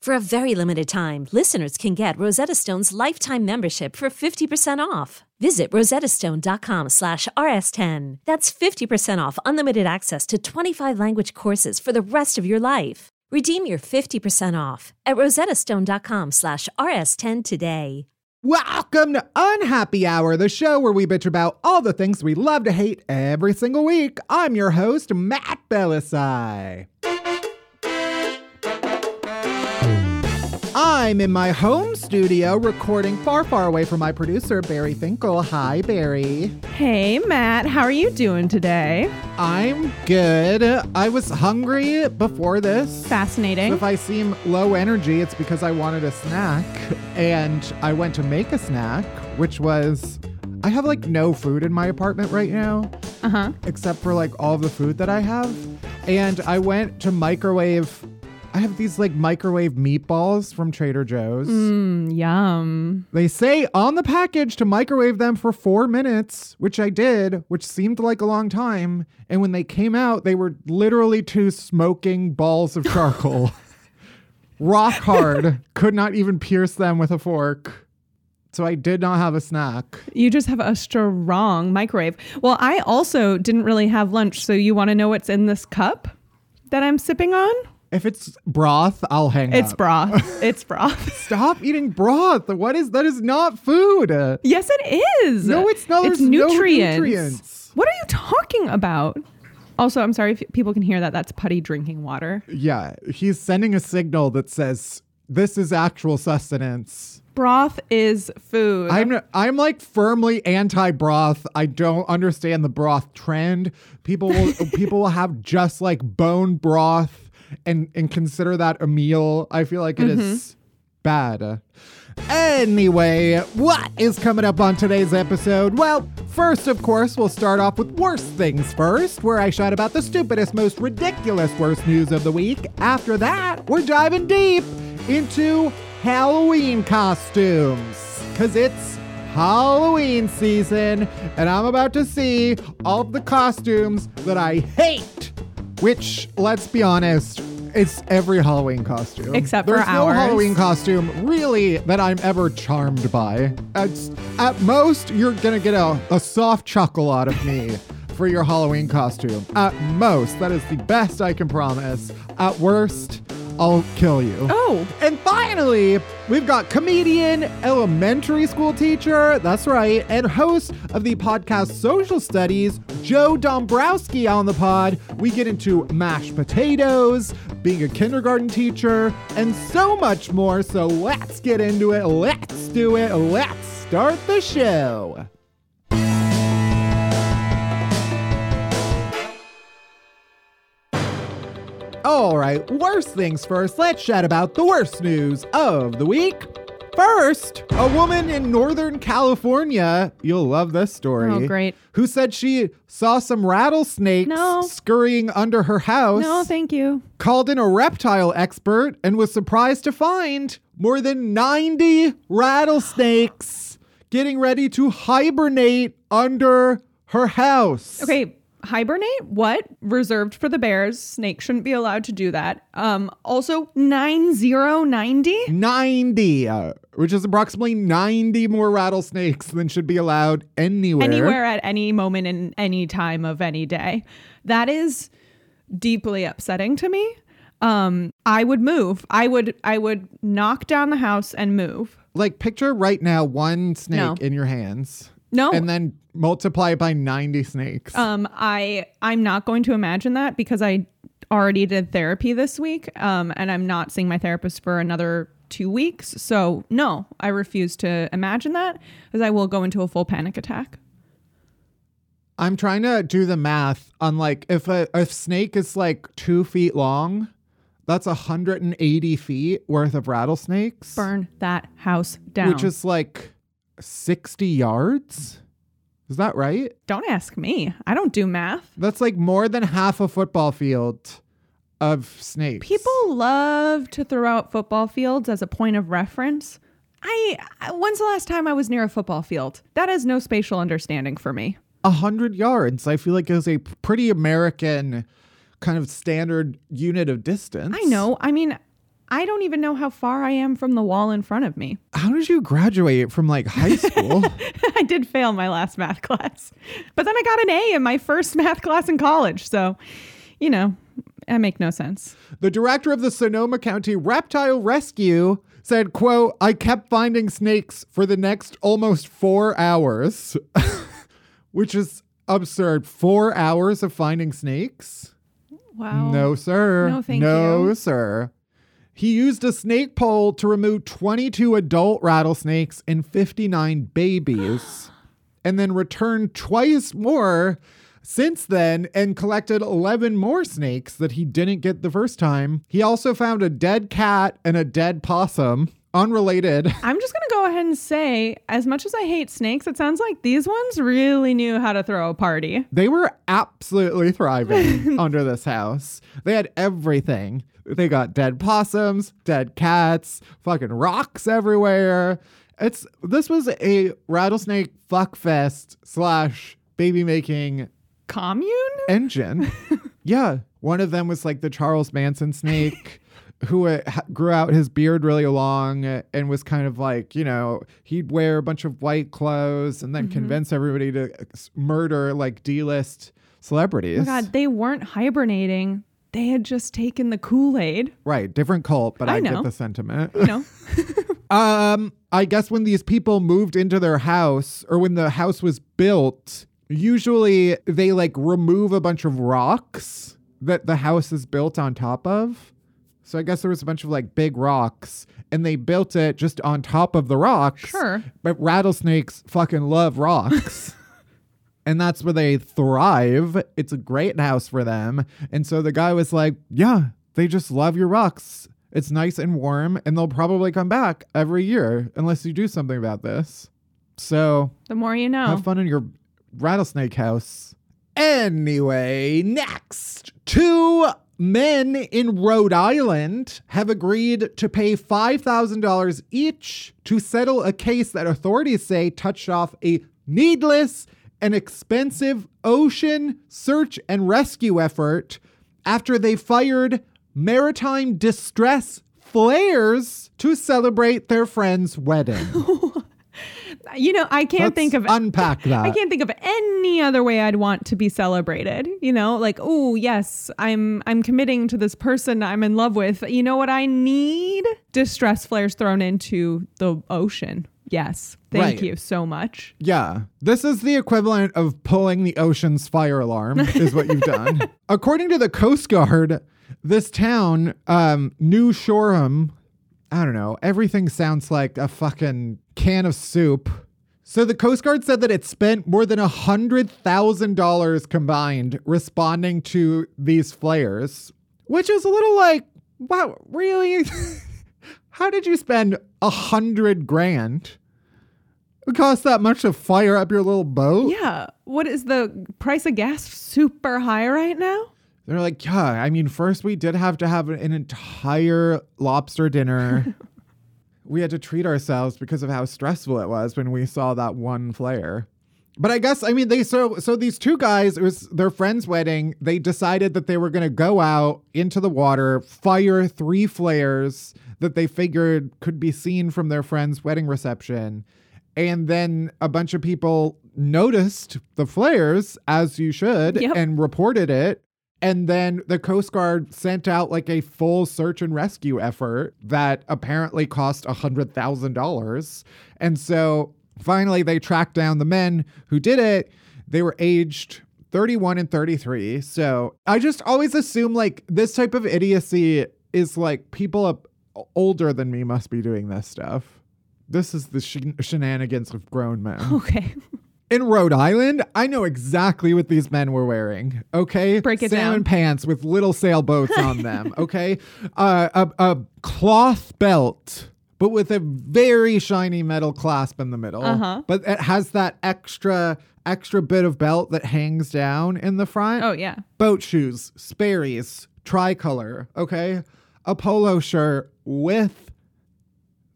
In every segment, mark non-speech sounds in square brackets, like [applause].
For a very limited time, listeners can get Rosetta Stone's lifetime membership for 50% off. Visit rosettastone.com slash rs10. That's 50% off unlimited access to 25 language courses for the rest of your life. Redeem your 50% off at rosettastone.com slash rs10 today. Welcome to Unhappy Hour, the show where we bitch about all the things we love to hate every single week. I'm your host, Matt Bellassai. I'm in my home studio recording far, far away from my producer, Barry Finkel. Hi, Barry. Hey, Matt. How are you doing today? I'm good. I was hungry before this. Fascinating. So if I seem low energy, it's because I wanted a snack. And I went to make a snack, which was I have like no food in my apartment right now. Uh-huh. Except for like all the food that I have. And I went to microwave I have these like microwave meatballs from Trader Joe's. Mm, yum. They say on the package to microwave them for four minutes, which I did, which seemed like a long time. And when they came out, they were literally two smoking balls of charcoal. [laughs] Rock hard. Could not even pierce them with a fork. So I did not have a snack. You just have a strong microwave. Well, I also didn't really have lunch. So you want to know what's in this cup that I'm sipping on? If it's broth, I'll hang It's up. broth. [laughs] It's broth. Stop eating broth. What is that? Is not food. yes, it is. No, it's not. It's There's no nutrients. nutrients. What are you talking about? Also, I'm sorry if people can hear that. That's putty drinking water. Yeah, he's sending a signal that says this is actual sustenance. Broth is food. I'm I'm like firmly anti broth. I don't understand the broth trend. People will [laughs] people will have just like bone broth and and consider that a meal. I feel like it is mm-hmm. bad. Anyway, what is coming up on today's episode? Well, first, of course, we'll start off with worst things first, where I shout about the stupidest, most ridiculous worst news of the week. After that, we're diving deep into Halloween costumes, because it's Halloween season, and I'm about to see all of the costumes that I hate. Which, let's be honest, it's every Halloween costume. Except for There's no ours. Halloween costume really that I'm ever charmed by. It's, at most, you're gonna get a, a soft chuckle out of me for your Halloween costume. At most, that is the best I can promise. At worst, I'll kill you. oh, And finally, we've got comedian, elementary school teacher, that's right, and host of the podcast Social Studies, Joe Dombrowski on the pod. We get into mashed potatoes, being a kindergarten teacher, and so much more. So let's get into it. Let's do it. Let's start the show. All right, worst things first. Let's chat about the worst news of the week. First, a woman in Northern California, you'll love this story. Oh, great. Who said she saw some rattlesnakes No. scurrying under her house, No, thank you. called in a reptile expert, and was surprised to find more than 90 rattlesnakes getting ready to hibernate under her house. Okay, hibernate? What? Reserved for the bears. Snake shouldn't be allowed to do that. Um, also 9090? 90, uh, which is approximately 90 more rattlesnakes than should be allowed anywhere. Anywhere at any moment in any time of any day. That is deeply upsetting to me. Um, I would move. I would I would knock down the house and move. Like, picture right now one snake No. in your hands. No. And then multiply it by 90 snakes. Um, I I'm not going to imagine that because I already did therapy this week. Um, and I'm not seeing my therapist for another two weeks. So no, I refuse to imagine that because I will go into a full panic attack. I'm trying to do the math on like if a, a snake is like two feet long, that's 180 feet worth of rattlesnakes, Burn that house down. which is like 60 yards. Is that right? don't ask me. I don't do math. That's like more than half a football field of snakes. People love to throw out football fields as a point of reference. I when's the last time I was near a football field? That has no spatial understanding for me. a hundred yards. I feel like is a pretty American kind of standard unit of distance. I know. I mean, I don't even know how far I am from the wall in front of me. How did you graduate from like high [laughs] school? I did fail my last math class, but then I got an A in my first [laughs] math class in college. So, you know, I make no sense. the director of the Sonoma County Reptile Rescue said, quote, I kept finding snakes for the next almost four hours, [laughs] which is absurd. Four hours of finding snakes? Wow. No, sir. No, thank no, you. sir. He used a snake pole to remove 22 adult rattlesnakes and 59 babies, [gasps] and then returned twice more since then and collected 11 more snakes that he didn't get the first time. He also found a dead cat and a dead possum, unrelated. [laughs] I'm just going to go ahead and say, as much as I hate snakes, it sounds like these ones really knew how to throw a party. They were absolutely thriving [laughs] under this house. They had everything. They got dead possums, dead cats, fucking rocks everywhere. It's this was a rattlesnake fuckfest slash baby making Commune? engine. [laughs] yeah, one of them was like the Charles Manson snake. [laughs] Who uh, grew out his beard really long and was kind of like, you know, he'd wear a bunch of white clothes and then convince everybody to murder like D list celebrities. Oh God, they weren't hibernating. They had just taken the Kool Aid. Right, different cult, but I, I get the sentiment. You know, [laughs] [laughs] um, I guess when these people moved into their house or when the house was built, usually they like remove a bunch of rocks that the house is built on top of. So I guess there was a bunch of like big rocks and they built it just on top of the rocks. Sure. But rattlesnakes fucking love rocks. [laughs] and that's where they thrive. It's a great house for them. And so the guy was like, Yeah, they just love your rocks. It's nice and warm, and they'll probably come back every year unless you do something about this. So the more you know. have fun in your rattlesnake house. Anyway, next, two men in Rhode Island have agreed to pay $5,000 each to settle a case that authorities say touched off a needless and expensive ocean search and rescue effort after they fired maritime distress flares to celebrate their friend's wedding. [laughs] you know, I can't Let's think of unpack [laughs] that. I can't think of any other way I'd want to be celebrated. You know, like, oh yes, I'm I'm committing to this person I'm in love with. You know what I need? Distress flares thrown into the ocean. Yes. Thank Right. you so much. Yeah, this is the equivalent of pulling the ocean's fire alarm, is what you've done. [laughs] According to the Coast Guard, this town, um, New Shoreham, I don't know, everything sounds like a fucking can of soup. So the Coast Guard said that it spent more than a hundred thousand dollars combined responding to these flares, which is a little like, wow, really? [laughs] How did you spend a hundred grand? It costs that much to fire up your little boat? Yeah. What is the price of gas super high right now? They're like, yeah, I mean, first we did have to have an entire lobster dinner. [laughs] we had to treat ourselves because of how stressful it was when we saw that one flare. But I guess I mean they so so these two guys it was their friend's wedding. They decided that they were going to go out into the water, fire three flares that they figured could be seen from their friend's wedding reception. And then a bunch of people noticed the flares as you should Yep. and reported it. And then the Coast Guard sent out like a full search and rescue effort that apparently cost $100,000. And so finally they tracked down the men who did it. They were aged 31 and 33. So I just always assume like this type of idiocy is like people up older than me must be doing this stuff. This is the shen- shenanigans of grown men. [laughs] Okay. In Rhode Island, I know exactly what these men were wearing. Okay, Break it salmon down. pants with little sailboats on them. [laughs] Okay, uh, a a cloth belt, but with a very shiny metal clasp in the middle. Uh-huh. But it has that extra extra bit of belt that hangs down in the front. Oh yeah. Boat shoes, Sperry's, tricolor. Okay, a polo shirt with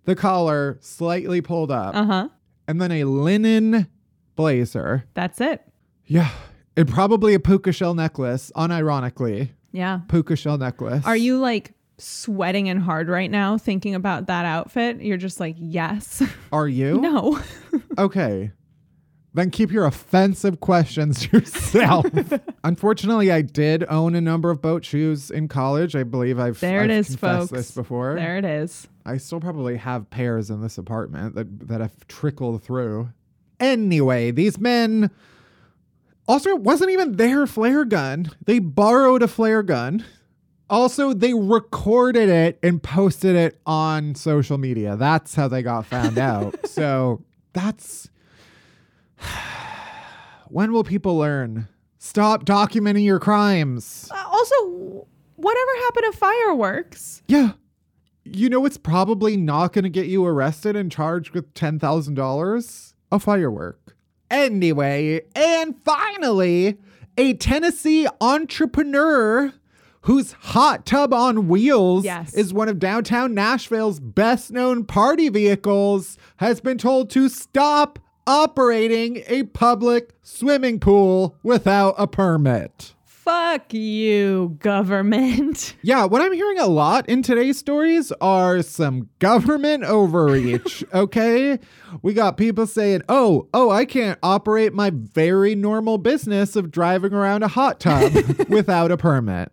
the collar slightly pulled up, Uh-huh. and then a linen blazer. That's it. Yeah. And probably a puka shell necklace, unironically. Yeah. Puka shell necklace. Are you like sweating and hard right now thinking about that outfit? You're just like, yes. [laughs] Are you? no. [laughs] Okay. Then keep your offensive questions to yourself. [laughs] Unfortunately, I did own a number of boat shoes in college. I believe I've, There it I've is, folks. this before. There it is. I still probably have pairs in this apartment that, that have trickled through. Anyway, these men also it wasn't even their flare gun. They borrowed a flare gun. Also, they recorded it and posted it on social media. That's how they got found [laughs] out. So that's [sighs] when will people learn? Stop documenting your crimes. Uh, also, whatever happened to fireworks? Yeah. You know it's probably not going to get you arrested and charged with $10,000? A firework. Anyway, and finally, a Tennessee entrepreneur whose hot tub on wheels Yes. is one of downtown Nashville's best known party vehicles has been told to stop operating a public swimming pool without a permit. Fuck you, government. [laughs] Yeah, what I'm hearing a lot in today's stories are some government overreach, [laughs] okay? We got people saying, "Oh, oh, I can't operate my very normal business of driving around a hot tub [laughs] without a permit."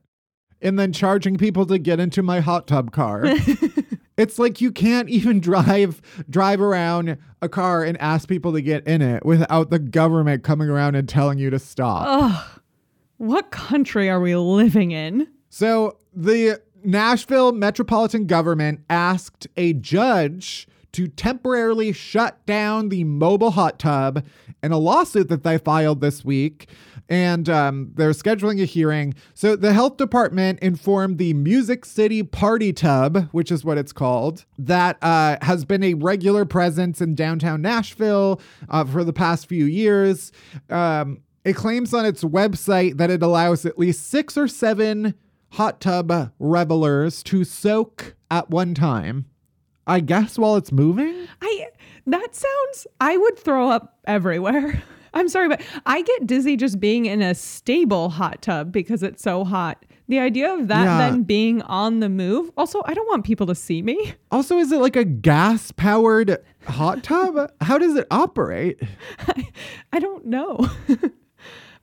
And then charging people to get into my hot tub car. [laughs] it's like you can't even drive drive around a car and ask people to get in it without the government coming around and telling you to stop. Ugh. What country are we living in? So the Nashville metropolitan government asked a judge to temporarily shut down the mobile hot tub in a lawsuit that they filed this week. And um, they're scheduling a hearing. So the health department informed the Music City Party Tub, which is what it's called, that uh, has been a regular presence in downtown Nashville uh, for the past few years. Um, it claims on its website that it allows at least six or seven hot tub revelers to soak at one time. I guess while it's moving? I that sounds I would throw up everywhere. [laughs] I'm sorry, but I get dizzy just being in a stable hot tub because it's so hot. The idea of that Yeah. then being on the move. Also, I don't want people to see me. [laughs] Also, is it like a gas powered hot tub? How does it operate? [laughs] I don't know.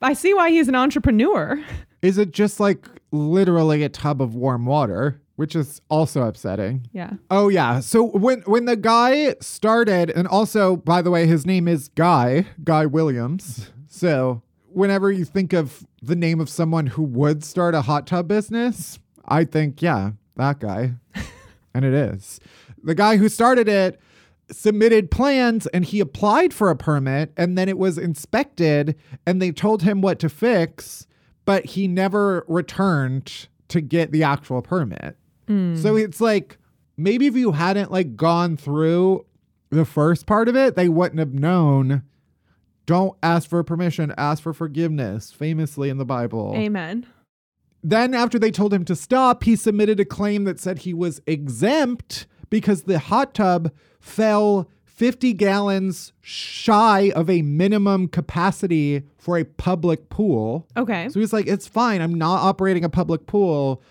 I see why he's an entrepreneur. Is it just like literally a tub of warm water, which is also upsetting? Yeah. Oh yeah. So when when the guy started, and also by the way, his name is Guy Guy Williams. So whenever you think of the name of someone who would start a hot tub business, I think yeah, that guy, [laughs] and it is the guy who started it. Submitted plans and he applied for a permit, and then it was inspected, and they told him what to fix, but he never returned to get the actual permit. Hmm. So it's like, maybe if you hadn't like gone through the first part of it, they wouldn't have known. Don't ask for permission, ask for forgiveness, famously in the Bible. Amen. Then, after they told him to stop, he submitted a claim that said he was exempt because the hot tub fell 50 gallons shy of a minimum capacity for a public pool. Okay. So he's like, it's fine. I'm not operating a public pool.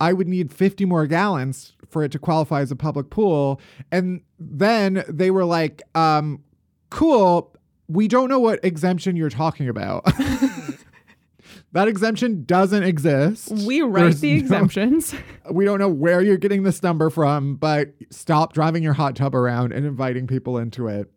I would need 50 more gallons for it to qualify as a public pool. And then they were like, um, cool. We don't know what exemption you're talking about. [laughs] that exemption doesn't exist. We write There's the no- exemptions. [laughs] [laughs] we don't know where you're getting this number from, but stop driving your hot tub around and inviting people into it.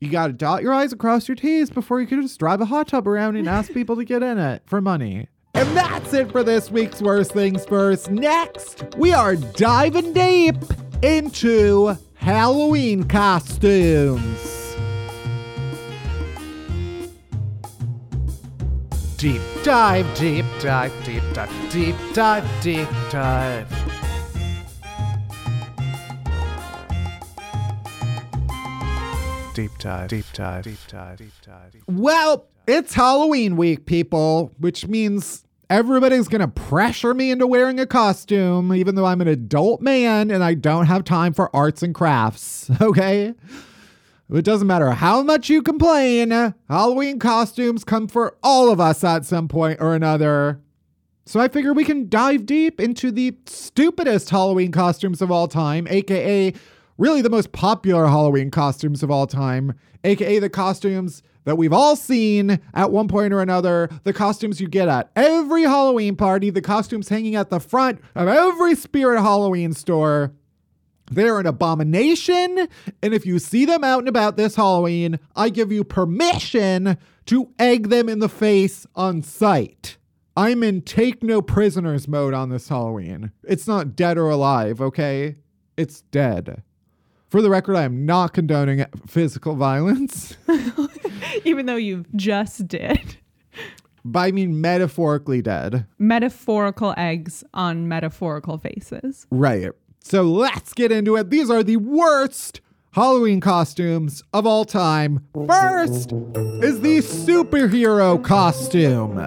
You got to dot your I's across your T's before you can just drive a hot tub around and ask people to get in it for money. And that's it for this week's Worst Things First. Next, we are diving deep into Halloween costumes. Deep dive, deep dive, deep dive, deep dive, deep dive. Deep dive, deep dive, deep dive, deep dive. Well, it's Halloween week, people, which means everybody's going to pressure me into wearing a costume, even though I'm an adult man and I don't have time for arts and crafts. [laughs] Okay? It doesn't matter how much you complain, Halloween costumes come for all of us at some point or another. So I figure we can dive deep into the stupidest Halloween costumes of all time, aka really the most popular Halloween costumes of all time, aka the costumes that we've all seen at one point or another, the costumes you get at every Halloween party, the costumes hanging at the front of every Spirit Halloween store. They're an abomination, and if you see them out and about this Halloween, I give you permission to egg them in the face on sight. I'm in take no prisoners mode on this Halloween. It's not dead or alive, okay? It's dead. For the record, I am not condoning physical violence. [laughs] Even though you just did. But I mean metaphorically dead. Metaphorical eggs on metaphorical faces. Right. So let's get into it. These are the worst Halloween costumes of all time. First is the superhero costume,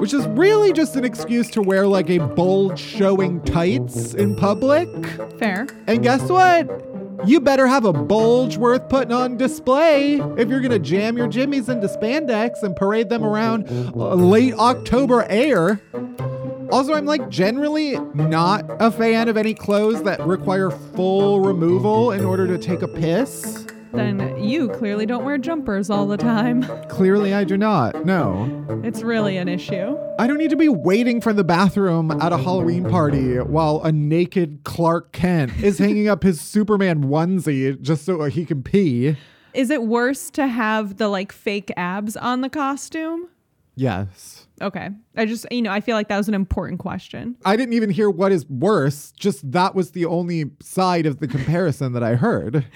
which is really just an excuse to wear like a bulge showing tights in public. Fair. And guess what? You better have a bulge worth putting on display if you're gonna jam your jimmies into spandex and parade them around uh, late October air. Also, I'm like generally not a fan of any clothes that require full removal in order to take a piss. Then you clearly don't wear jumpers all the time. Clearly, I do not. No. It's really an issue. I don't need to be waiting for the bathroom at a Halloween party while a naked Clark Kent is hanging up his Superman onesie just so he can pee. Is it worse to have the like fake abs on the costume? Yes. Okay. I just, you know, I feel like that was an important question. I didn't even hear what is worse, just that was the only side of the comparison that I heard. [laughs]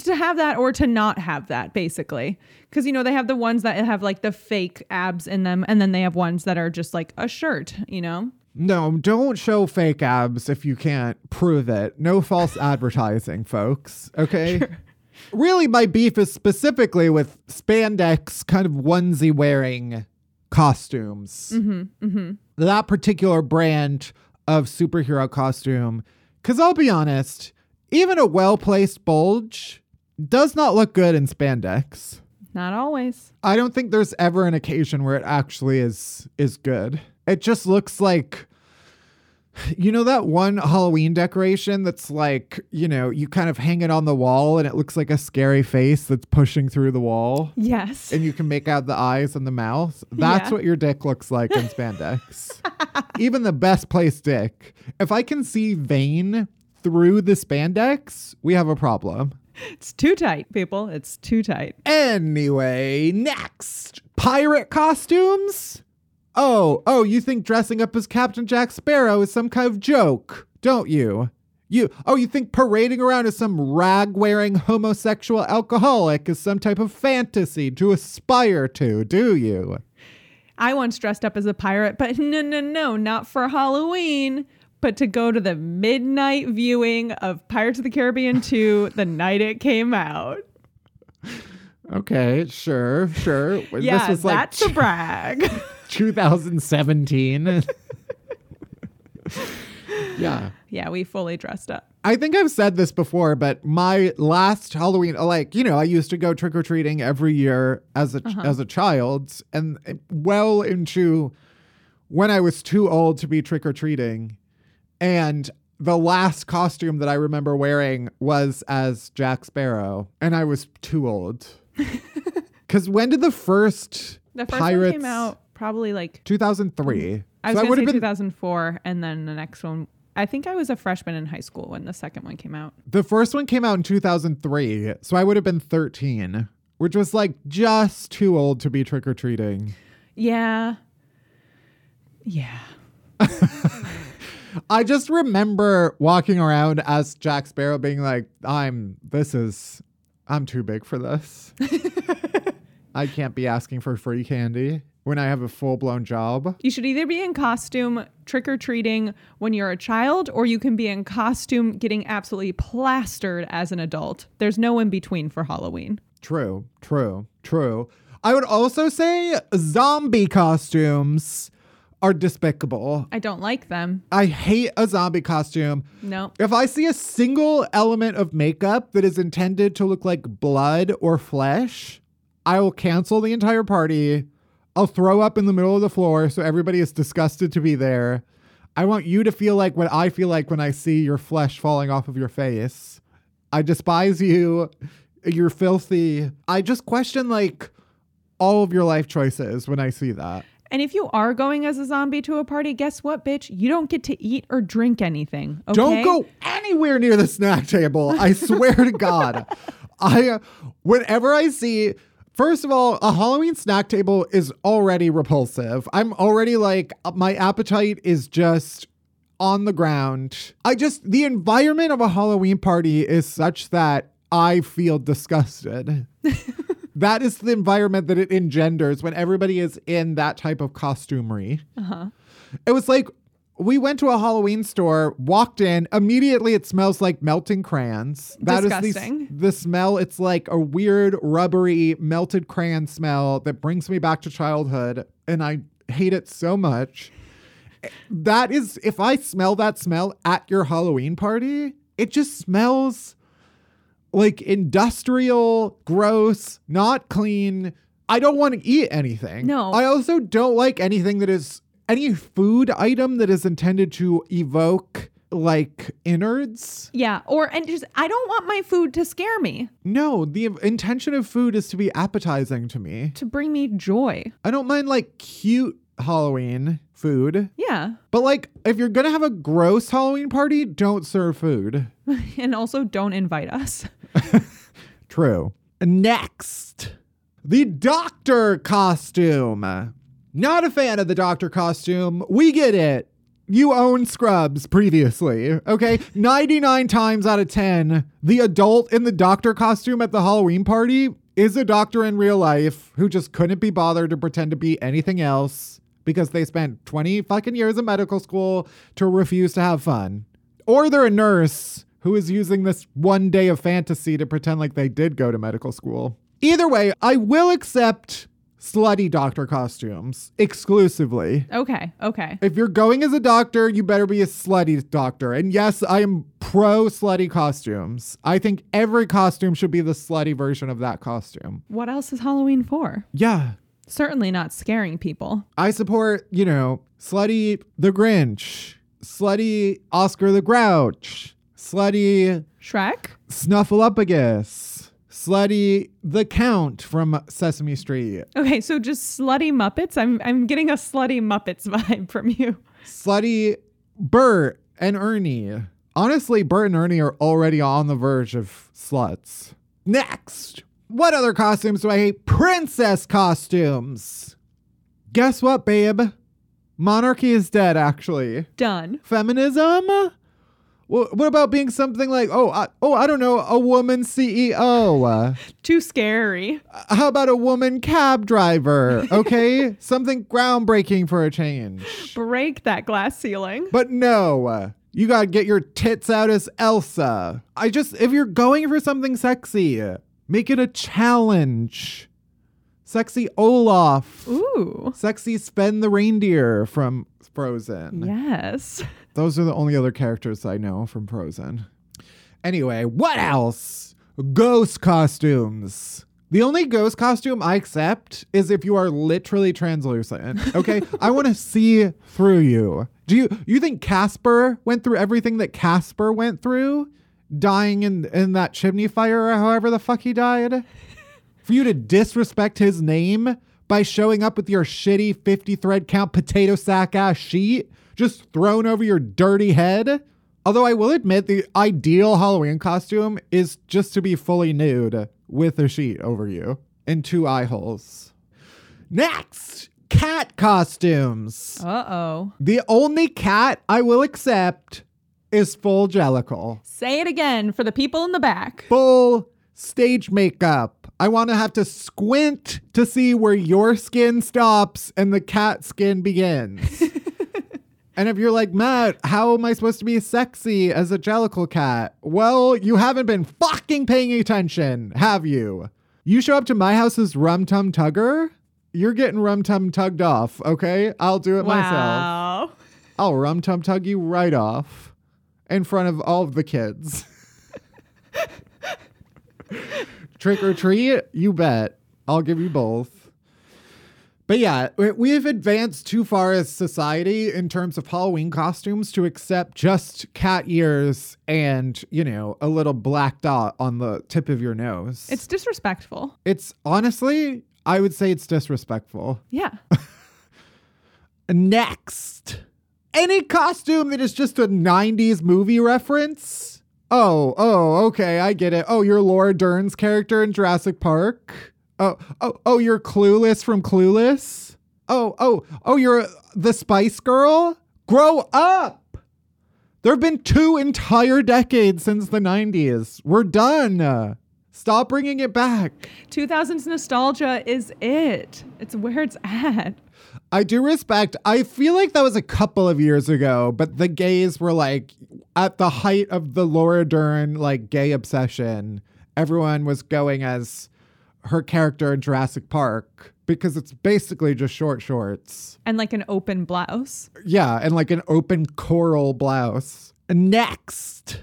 To have that or to not have that, basically. Because, you know, they have the ones that have like the fake abs in them, and then they have ones that are just like a shirt, you know? No, don't show fake abs if you can't prove it. No false [laughs] advertising, folks. Okay? Sure. Really, my beef is specifically with spandex kind of onesie wearing costumes. Mm-hmm, mm-hmm. That particular brand of superhero costume. Because I'll be honest, even a well placed bulge does not look good in spandex. Not always. I don't think there's ever an occasion where it actually is is good. It just looks like you know that one Halloween decoration that's like, you know, you kind of hang it on the wall and it looks like a scary face that's pushing through the wall Yes. and you can make out the eyes and the mouth. That's Yeah. what your dick looks like in spandex. [laughs] Even the best place dick. If I can see vein through the spandex, we have a problem. It's too tight, people. It's too tight. Anyway, next pirate costumes. Oh, oh, you think dressing up as Captain Jack Sparrow is some kind of joke, don't you? You, oh, you think parading around as some rag wearing homosexual alcoholic is some type of fantasy to aspire to, do you? I once dressed up as a pirate, but no, no, no, not for Halloween. but to go to the midnight viewing of Pirates of the Caribbean 2 [laughs] the night it came out. Okay, sure, sure. Yeah, this was like that's a brag. [laughs] 2017. [laughs] yeah. yeah, we fully dressed up. I think I've said this before, but my last Halloween, like you know, I used to go trick or treating every year as a Uh-huh. as a child, and well into when I was too old to be trick or treating, and the last costume that I remember wearing was as Jack Sparrow, and I was too old. [laughs] Because when did the first The first Pirates one came out probably like 2003? I was so gonna would say have been 2004, and then the next one. I think I was a freshman in high school when the second one came out. The first one came out in 2003, so I would have been 13, which was like just too old to be trick or treating. Yeah, yeah. [laughs] I just remember walking around as Jack Sparrow being like, I'm, this is, I'm too big for this. [laughs] I can't be asking for free candy when I have a full blown job. You should either be in costume trick or treating when you're a child, or you can be in costume getting absolutely plastered as an adult. There's no in between for Halloween. True, true, true. I would also say zombie costumes are despicable. I don't like them. I hate a zombie costume. No. If I see a single element of makeup that is intended to look like blood or flesh, I will cancel the entire party. I'll throw up in the middle of the floor so everybody is disgusted to be there. I want you to feel like what I feel like when I see your flesh falling off of your face. I despise you. You're filthy. I just question like all of your life choices when I see that. And if you are going as a zombie to a party, guess what, bitch? You don't get to eat or drink anything. Okay? Don't go anywhere near the snack table. I swear to God. [laughs] I whenever I see First of all, a Halloween snack table is already repulsive. I'm already like uh, my appetite is just on the ground. I just the environment of a Halloween party is such that I feel disgusted. [laughs] that is the environment that it engenders when everybody is in that type of costumery. Uh-huh. It was like we went to a Halloween store, walked in, immediately it smells like melting crayons. That is Disgusting. the, the smell. It's like a weird, rubbery, melted crayon smell that brings me back to childhood. And I hate it so much. That is, if I smell that smell at your Halloween party, it just smells like industrial, gross, not clean. I don't want to eat anything. No. I also don't like anything that is any food item that is intended to evoke like innards. Yeah. Or, and just, I don't want my food to scare me, No, the intention of food is to be appetizing to me. to bring me joy. I don't mind like cute Halloween food, Yeah. but like if you're gonna have a gross Halloween party, don't serve food. [laughs] And also don't invite us. [laughs] True. Next, the doctor costume. Not a fan of the doctor costume. We get it. You own Scrubs previously, okay? [laughs] 99 times out of 10, the adult in the doctor costume at the Halloween party is a doctor in real life who just couldn't be bothered to pretend to be anything else because they spent 20 fucking years in medical school to refuse to have fun. Or they're a nurse who is using this one day of fantasy to pretend like they did go to medical school. Either way, I will accept slutty doctor costumes exclusively. Okay. Okay. If you're going as a doctor, you better be a slutty doctor. And yes, I am pro slutty costumes. I think every costume should be the slutty version of that costume. What else is Halloween for? Yeah. Certainly not scaring people. I support, you know, slutty the Grinch, slutty Oscar the Grouch, slutty Shrek? Snuffleupagus, slutty the Count from Sesame Street, Okay, so just slutty Muppets. I'm I'm getting a slutty Muppets [laughs] vibe from you. slutty Bert and Ernie. Honestly, Bert and Ernie are already on the verge of sluts. Next, what other costumes do I hate? Princess costumes. Guess what, babe? Monarchy is dead, actually. Done. Feminism? Well, what about being something like, oh, I, oh, I don't know, a woman CEO? Uh, Too scary. how about a woman cab driver? Okay, [laughs] something groundbreaking for a change. Break that glass ceiling. But no, uh, you gotta get your tits out as Elsa. I just, if you're going for something sexy, make it a challenge. Sexy Olaf. Ooh. Sexy Sven the reindeer from Frozen. Yes. Those are the only other characters I know from Frozen. Anyway, what else? Ghost costumes. The only ghost costume I accept is if you are literally translucent. Okay? [laughs] I want to see through you. Do you you think Casper went through everything that Casper went through? Dying in in that chimney fire or however the fuck he died? For you to disrespect his name by showing up with your shitty 50 thread count potato sack ass sheet just thrown over your dirty head? Although I will admit the ideal Halloween costume is just to be fully nude with a sheet over you and two eye holes. Next, cat costumes. Uh oh. The only cat I will accept is full Jellicle. Say it again for the people in the back. Full stage makeup. I want to have to squint to see where your skin stops and the cat skin begins. [laughs] and if you're like, Matt, how am I supposed to be sexy as a Jellicle cat? Well, you haven't been fucking paying attention, have you? You show up to my house as Rum Tum Tugger, you're getting Rum Tum tugged off, okay? I'll do it myself. Wow. I'll Rum Tum Tug you right off in front of all of the kids. [laughs] Trick or treat? You bet. I'll give you both. But yeah, we- we have advanced too far as society in terms of Halloween costumes to accept just cat ears and, you know, a little black dot on the tip of your nose. It's disrespectful. it's honestly, I would say it's disrespectful. Yeah. [laughs] Next, any costume that is just a 90s movie reference. Oh, oh, okay, I get it. Oh, you're Laura Dern's character in Jurassic Park. Oh, oh, oh, you're Clueless from Clueless. Oh, oh, oh, you're the Spice Girl. Grow up. There have been two entire decades since the 90s. We're done. Stop bringing it back. 2000s nostalgia is it. It's where it's at. I do respect. I feel like that was a couple of years ago, but the gays were like at the height of the Laura Dern like gay obsession. Everyone was going as her character in Jurassic Park because it's basically just short shorts. And like an open blouse. Yeah, and like an open coral blouse. Next,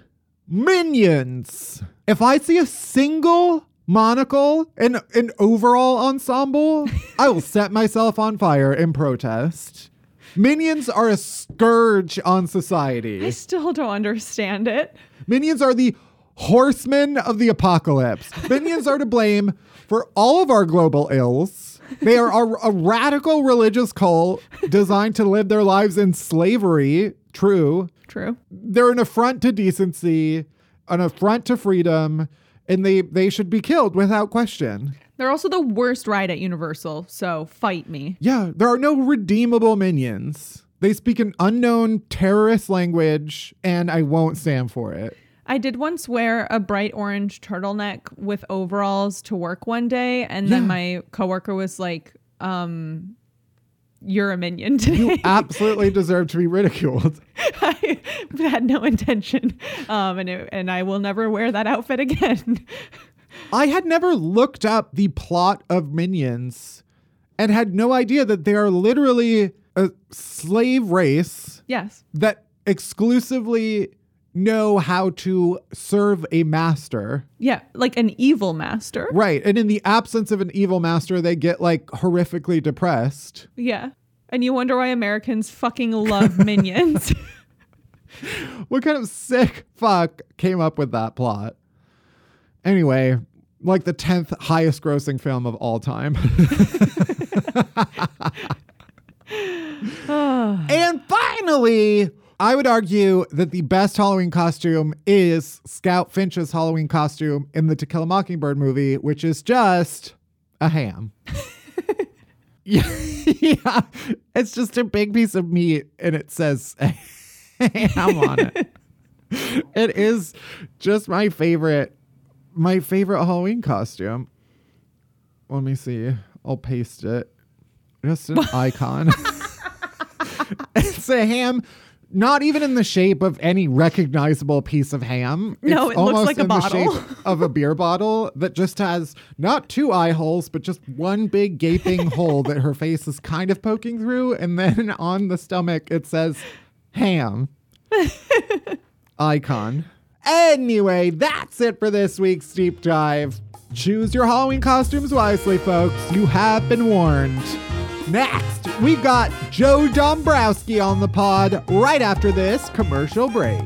minions. If I see a single monocle and an overall ensemble, I will [laughs] set myself on fire in protest. Minions are a scourge on society. I still don't understand it. Minions are the horsemen of the apocalypse. Minions are to blame for all of our global ills. They are a, a radical religious cult designed to live their lives in slavery. True. True. They're an affront to decency, an affront to freedom, and they, they should be killed without question. They're also the worst ride at Universal, so fight me. Yeah, there are no redeemable minions. They speak an unknown terrorist language, and I won't stand for it. I did once wear a bright orange turtleneck with overalls to work one day, and then my coworker was like, um, you're a minion [laughs] today. You absolutely deserve to be ridiculed. [laughs] I had no intention. Um, and, it, and I will never wear that outfit again. [laughs] I had never looked up the plot of Minions and had no idea that they are literally a slave race yes. that exclusively know how to serve a master. Yeah. Like an evil master. Right. And in the absence of an evil master, they get like horrifically depressed. Yeah. And you wonder why Americans fucking love [laughs] minions. [laughs] What kind of sick fuck came up with that plot? Anyway, like the 10th highest grossing film of all time. [laughs] [sighs] and finally, I would argue that the best Halloween costume is Scout Finch's Halloween costume in the To Kill a Mockingbird movie, which is just a ham. [laughs] yeah, yeah, it's just a big piece of meat and it says [laughs] ham on it. [laughs] it is just my favorite my favorite Halloween costume. Let me see. I'll paste it. Just an icon. it's a ham not even in the shape of any recognizable piece of ham. No, It's it looks almost like a in the bottle. shape of a beer bottle that just has not two eye holes, but just one big gaping [laughs] hole that her face is kind of poking through. And then [laughs] on the stomach, it says ham [laughs] icon. Anyway, that's it for this week's deep dive. Choose your Halloween costumes wisely, folks. You have been warned. Next, we've got Joe Dombrowski on the pod right after this commercial break.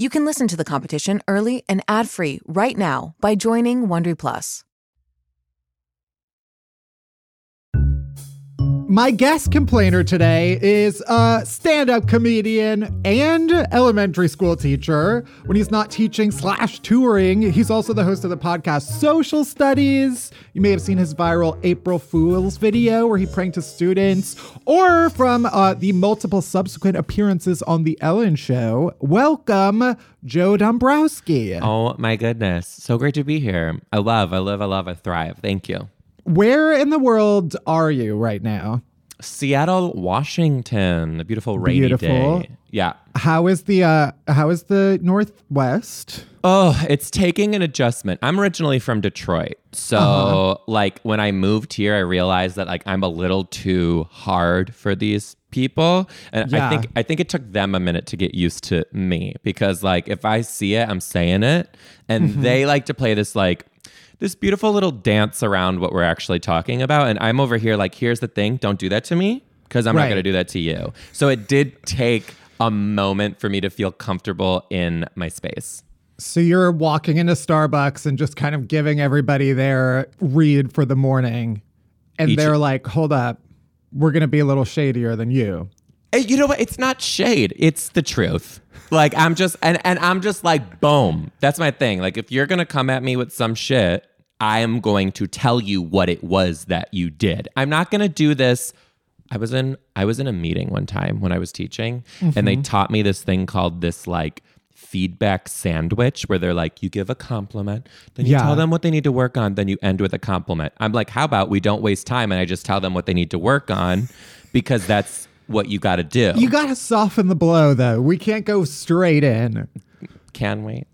You can listen to The Competition early and ad-free right now by joining Wondery Plus. My guest complainer today is a stand up comedian and elementary school teacher. When he's not teaching slash touring, he's also the host of the podcast Social Studies. You may have seen his viral April Fool's video where he pranked his students, or from uh, the multiple subsequent appearances on The Ellen Show. Welcome, Joe Dombrowski. Oh my goodness. So great to be here. I love, I live, I love, I thrive. Thank you. Where in the world are you right now? Seattle, Washington. A beautiful rainy Beautiful. day. Yeah. How is the uh how is the Northwest? Oh, it's taking an adjustment. I'm originally from Detroit. So, Uh-huh. like, when I moved here, I realized that, like, I'm a little too hard for these people. And Yeah. I think, I think it took them a minute to get used to me because, like, if I see it, I'm saying it. And Mm-hmm. they like to play this, like, this beautiful little dance around what we're actually talking about. And I'm over here, like, here's the thing don't do that to me because I'm Right. not going to do that to you. So, it did take a moment for me to feel comfortable in my space. So you're walking into Starbucks and just kind of giving everybody their read for the morning. And Each- they're like, hold up, we're going to be a little shadier than you. Hey, you know what? It's not shade. It's the truth. Like I'm just and and I'm just like boom. That's my thing. Like if you're gonna come at me with some shit, I am going to tell you what it was that you did. I'm not gonna do this. I was in I was in a meeting one time when I was teaching, and they mm-hmm. taught me this thing called this like feedback sandwich where they're like you give a compliment then you Yeah. tell them what they need to work on then you end with a compliment i'm like how about we don't waste time and i just tell them what they need to work on because that's what you got to do You got to soften the blow, though. We can't go straight in. can we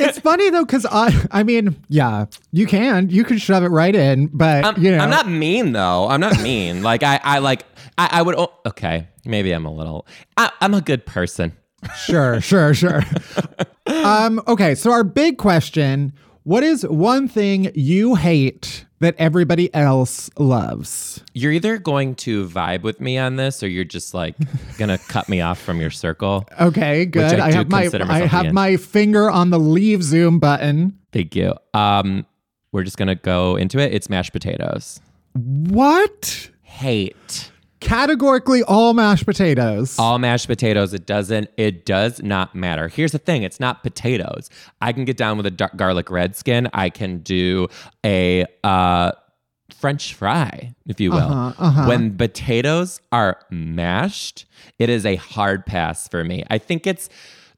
It's funny, though, because I, I mean, yeah, you can. You can shove it right in, but, I'm, you know. I'm not mean though. I'm not mean. [laughs] like I, I like, I, I would. Oh, okay, maybe I'm a little. I, I'm a good person. Sure, sure, sure. [laughs] um, okay, so our big question what is one thing you hate that everybody else loves? You're either going to vibe with me on this, or you're just like gonna [laughs] cut me off from your circle. Okay, good. I I, have my I have being. my finger on the leave Zoom button. Thank you. Um, we're just gonna go into it. It's mashed potatoes. What? Hate. Categorically all mashed potatoes. all mashed potatoes. It doesn't it does not matter. Here's the thing. It's not potatoes. I can get down with a dar- garlic red skin. I can do a uh french fry if you will. Uh-huh, uh-huh. when potatoes are mashed it is a hard pass for me. I think it's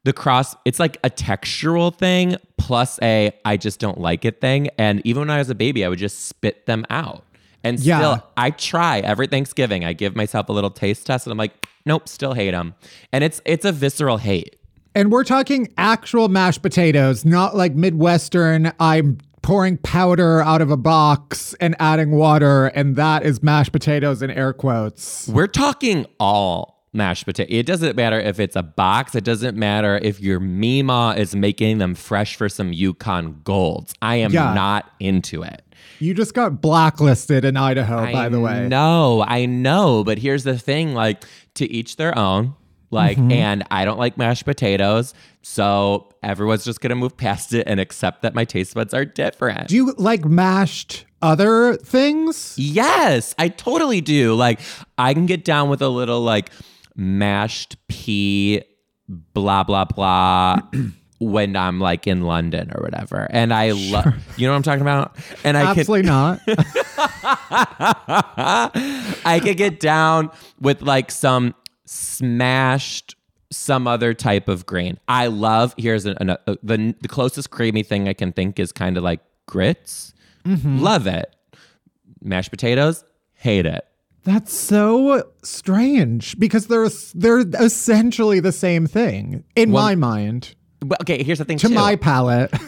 the cross it's like a textural thing plus a i just don't like it thing. And even when i was a baby i would just spit them out and Yeah. still I try every Thanksgiving. I give myself a little taste test, and I'm like, nope, still hate them. And it's it's a visceral hate. And we're talking actual mashed potatoes, not like Midwestern. I'm pouring powder out of a box and adding water, and that is mashed potatoes in air quotes. We're talking all mashed potato. It doesn't matter if it's a box. It doesn't matter if your Mima is making them fresh for some Yukon Golds. I am Yeah. not into it. You just got blacklisted in Idaho, by the way. No, I know, but here's the thing: like to each their own. Like, Mm-hmm. and I don't like mashed potatoes, so everyone's just gonna move past it and accept that my taste buds are different. Do you like mashed other things? Yes, I totally do. Like, I can get down with a little like mashed pea, blah blah blah. When I'm like in London or whatever, and I love, you know what I'm talking about, and I could, Absolutely not. [laughs] I could get down with like some smashed some other type of grain. I love here's an, an, uh, the the closest creamy thing I can think is kind of like grits. Love it. Mashed potatoes, hate it. That's so strange because they're they're essentially the same thing in Well, my mind. But okay, here's the thing To too. my palate. [laughs]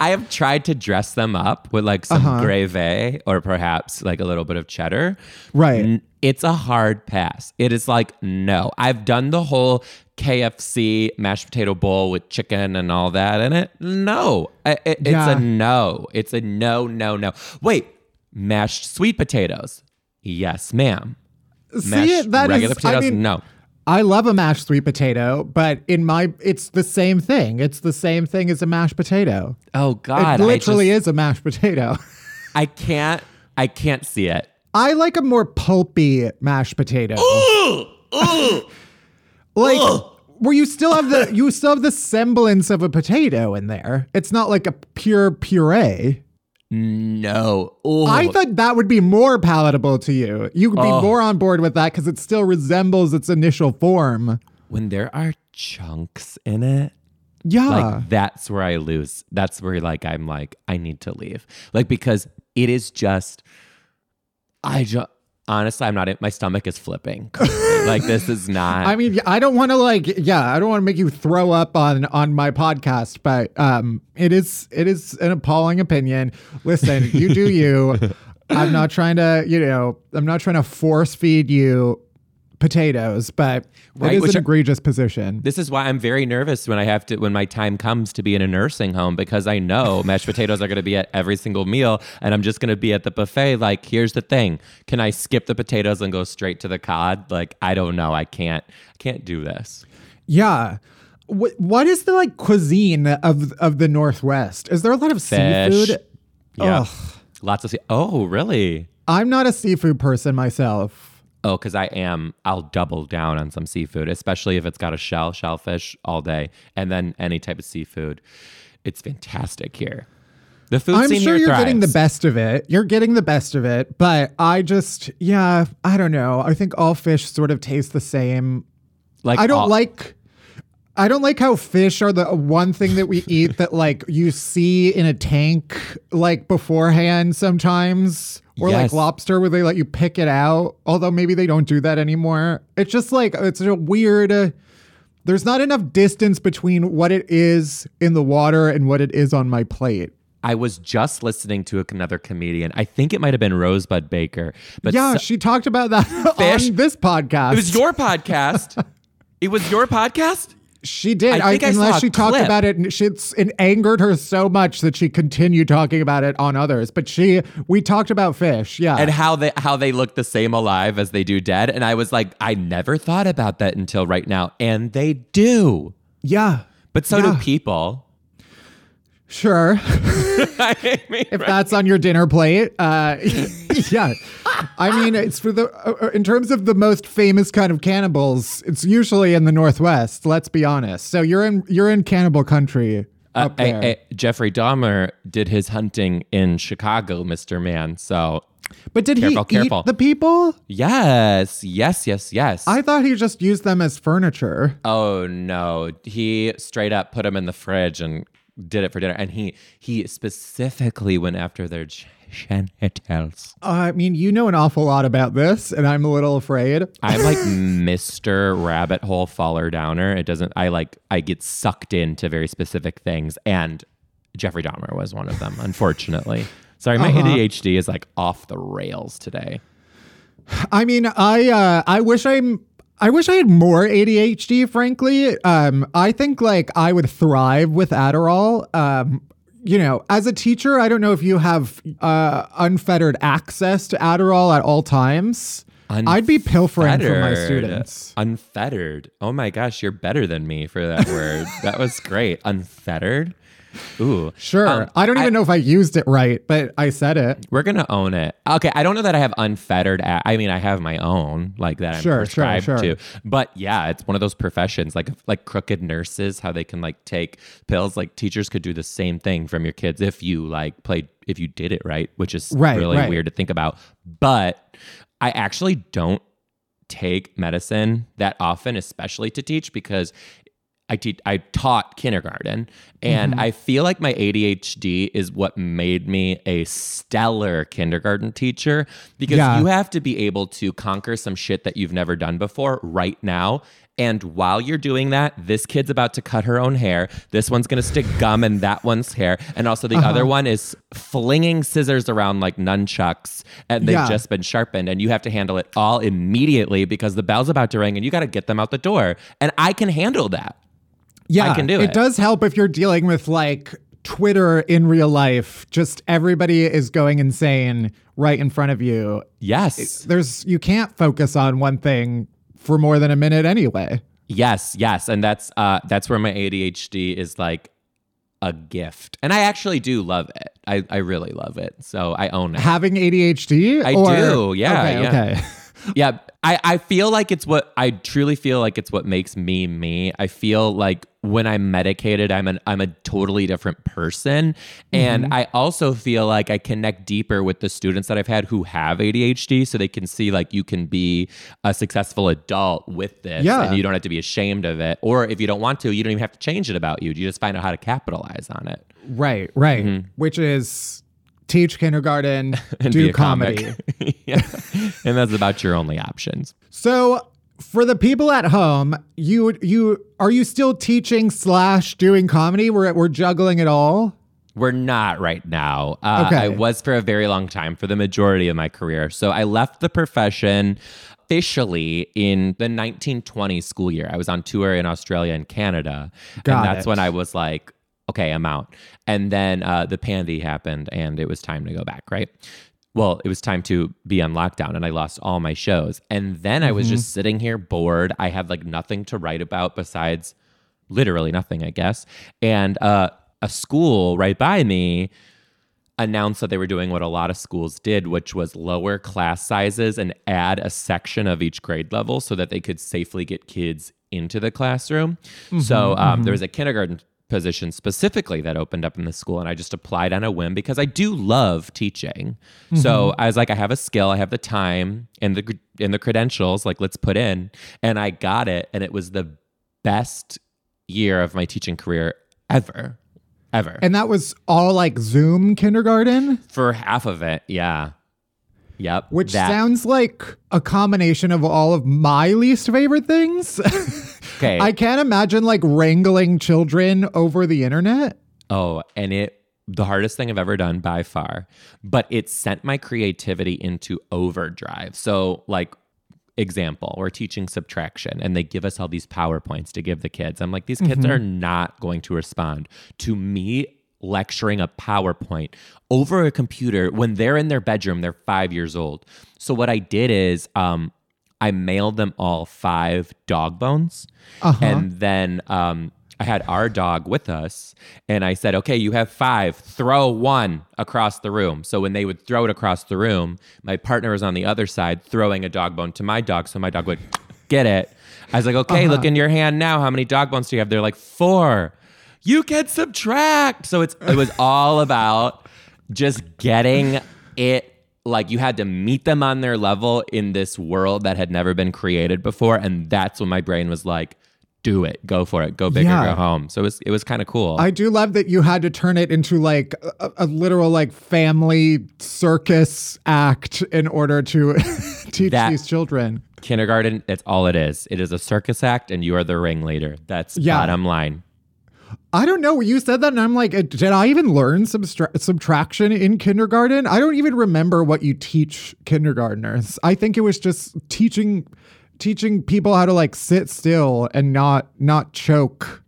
I have tried to dress them up with like some Uh-huh. gravy or perhaps like a little bit of cheddar. Right. It's a hard pass. It is like, no. I've done the whole KFC mashed potato bowl with chicken and all that in it. No. It- it's Yeah. a no. It's a no, no, no. Wait, mashed sweet potatoes. Yes, ma'am. See, Mashed that regular is- potatoes. I mean, no. I love a mashed sweet potato, but in my it's the same thing. It's the same thing as a mashed potato. Oh God. it literally I, is a mashed potato. [laughs] I can't. I can't see it. I like a more pulpy mashed potato. [laughs] like where you still have the you still have the semblance of a potato in there. It's not like a pure puree. No. Ooh. I thought that would be more palatable to you. You would be Oh. more on board with that because it still resembles its initial form. when there are chunks in it, Yeah. like that's where I lose. That's where like I'm like I need to leave. Like because it is just I just honestly I'm not my stomach is flipping. [laughs] like this is not I mean, I don't want to like, yeah, I don't want to make you throw up on on my podcast, but um, it is it is an appalling opinion. Listen, you do you. [laughs] I'm not trying to, you know, I'm not trying to force feed you potatoes, but Right, it is an egregious position. This is why I'm very nervous when I have to when my time comes to be in a nursing home because I know [laughs] mashed potatoes are going to be at every single meal and I'm just going to be at the buffet like here's the thing can I skip the potatoes and go straight to the cod like I don't know I can't I can't do this Yeah. What what is the like cuisine of of the Northwest? Is there a lot of Fish. seafood? yeah Ugh. lots of sea- oh really I'm not a seafood person myself. Oh, because I am. I'll double down on some seafood, especially if it's got a shell, shellfish all day, and then any type of seafood. It's fantastic here. The food I'm sure you're getting the best of it. You're getting the best of it, but I just, yeah, I don't know. I think all fish sort of taste the same. Like I don't all- like. I don't like how fish are the one thing that we [laughs] eat that like you see in a tank like beforehand sometimes or like lobster where they let you pick it out although maybe they don't do that anymore. It's just like it's a weird uh, there's not enough distance between what it is in the water and what it is on my plate. I was just listening to another comedian. I think it might have been Rosebud Baker. But yeah, so- she talked about that [laughs] Fish? on this podcast. it was your podcast. [laughs] it was your podcast. She did. I think I saw unless she talked clip. about it, and she, it's, it angered her so much that she continued talking about it on others. But she, we talked about fish. Yeah, and how they how they look the same alive as they do dead. And I was like, I never thought about that until right now, and they do. yeah. But so Yeah. do people. Sure. [laughs] I mean, if that's on your dinner plate. Uh, [laughs] yeah. I mean, it's for the, uh, in terms of the most famous kind of cannibals, it's usually in the Northwest, let's be honest. So you're in, you're in cannibal country uh, up there. I- I- Jeffrey Dahmer did his hunting in Chicago, Mr. Man. So but did careful, he careful. eat the people? yes, yes, yes, yes. I thought he just used them as furniture. oh no, he straight up put them in the fridge and did it for dinner. And he he specifically went after their genitals. I mean, you know an awful lot about this, and I'm a little afraid. I'm like [laughs] Mr. Rabbit Hole Faller Downer. It doesn't. I like. I get sucked into very specific things, and Jeffrey Dahmer was one of them. Unfortunately, sorry, my Uh-huh. ADHD is like off the rails today. I mean, I uh, I wish I'm. I wish I had more ADHD, frankly. Um, I think like I would thrive with Adderall. Um, you know, as a teacher, I don't know if you have uh, unfettered access to Adderall at all times. I'd be pilfering from my students. Unfettered. Oh my gosh, you're better than me for that word. that was great. [laughs] Unfettered. Ooh. Sure. Um, I don't even know if I used it right, but I said it. We're gonna own it. Okay, I don't know that I have unfettered. A- I mean, I have my own, like that I'm Sure, sure, prescribed sure. to. But yeah, it's one of those professions, like like crooked nurses, how they can like take pills. Like teachers could do the same thing from your kids if you like played, if you did it right, which is Right, really right. weird to think about. But I actually don't take medicine that often, especially to teach, because I teach I taught kindergarten and Mm-hmm. I feel like my ADHD is what made me a stellar kindergarten teacher because Yeah. you have to be able to conquer some shit that you've never done before right now. And while you're doing that, this kid's about to cut her own hair. This one's going to stick [laughs] gum in that one's hair. And also, the Uh-huh. other one is flinging scissors around like nunchucks and they've Yeah. just been sharpened. And you have to handle it all immediately because the bell's about to ring and you got to get them out the door. And I can handle that. Yeah, I can do It it. does help if you're dealing with like Twitter in real life. Just everybody is going insane right in front of you. Yes. There's you can't focus on one thing for more than a minute anyway. Yes, yes, and that's uh that's where my ADHD is like a gift. And I actually do love it. I I really love it. So I own it. Having ADHD? I or- do. Yeah, Okay. yeah. Okay. Yeah, I I feel like it's what I truly feel like it's what makes me me. I feel like when I'm medicated, I'm an I'm a totally different person, and Mm-hmm. I also feel like I connect deeper with the students that I've had who have ADHD, so they can see like you can be a successful adult with this, Yeah. and you don't have to be ashamed of it. Or if you don't want to, you don't even have to change it about you. You just find out how to capitalize on it. Right. Right. Which is teach kindergarten. [laughs] And do be a comic. comedy. [laughs] yeah. And that's about your only options. So for the people at home, you you are you still teaching slash doing comedy? We're we're juggling it all. We're not right now. Uh, Okay. I was for a very long time, for the majority of my career. So I left the profession officially in the 1920 school year. I was on tour in Australia and Canada. Got and that's it. when I was like, okay, I'm out. And then uh, the pandy happened and it was time to go back, right? Well, it was time to be on lockdown and I lost all my shows. And then I was Mm-hmm. just sitting here bored. I had like nothing to write about besides literally nothing, I guess. And uh, a school right by me announced that they were doing what a lot of schools did, which was lower class sizes and add a section of each grade level so that they could safely get kids into the classroom. so um, there was a kindergarten position specifically that opened up in the school and I just applied on a whim because I do love teaching. So mm-hmm. I was like I have a skill, I have the time and the and the credentials like let's put in and I got it and it was the best year of my teaching career ever. Ever. And that was all like Zoom kindergarten, For half of it, yeah. Yep. which that- sounds like a combination of all of my least favorite things. [laughs] okay. I can't imagine like wrangling children over the internet. oh, and it the hardest thing I've ever done by far, but it sent my creativity into overdrive. So like example, we're teaching subtraction and they give us all these PowerPoints to give the kids. I'm like, these kids mm-hmm. are not going to respond to me lecturing a PowerPoint over a computer when they're in their bedroom, they're five years old. So what I did is um I mailed them all five dog bones Uh-huh. and then um I had our dog with us, and I said, "Okay, you have five. Throw one across the room." So when they would throw it across the room, my partner was on the other side throwing a dog bone to my dog, so my dog would get it. I was like, "Okay, look in your hand now. How many dog bones do you have?" They're like, four. You can subtract. So it's it was [laughs] all about just getting it like you had to meet them on their level in this world that had never been created before and that's when my brain was like do it go for it go big Yeah. or go home so it was it was kind of cool I do love that you had to turn it into like a, a literal like family circus act in order to [laughs] teach That- these children. kindergarten it's all it is it is a circus act and you are the ringleader that's Yeah. bottom line I don't know. You said that, and I'm like, did I even learn subtraction in kindergarten? I don't even remember what you teach kindergartners. I think it was just teaching teaching people how to like sit still and not not choke.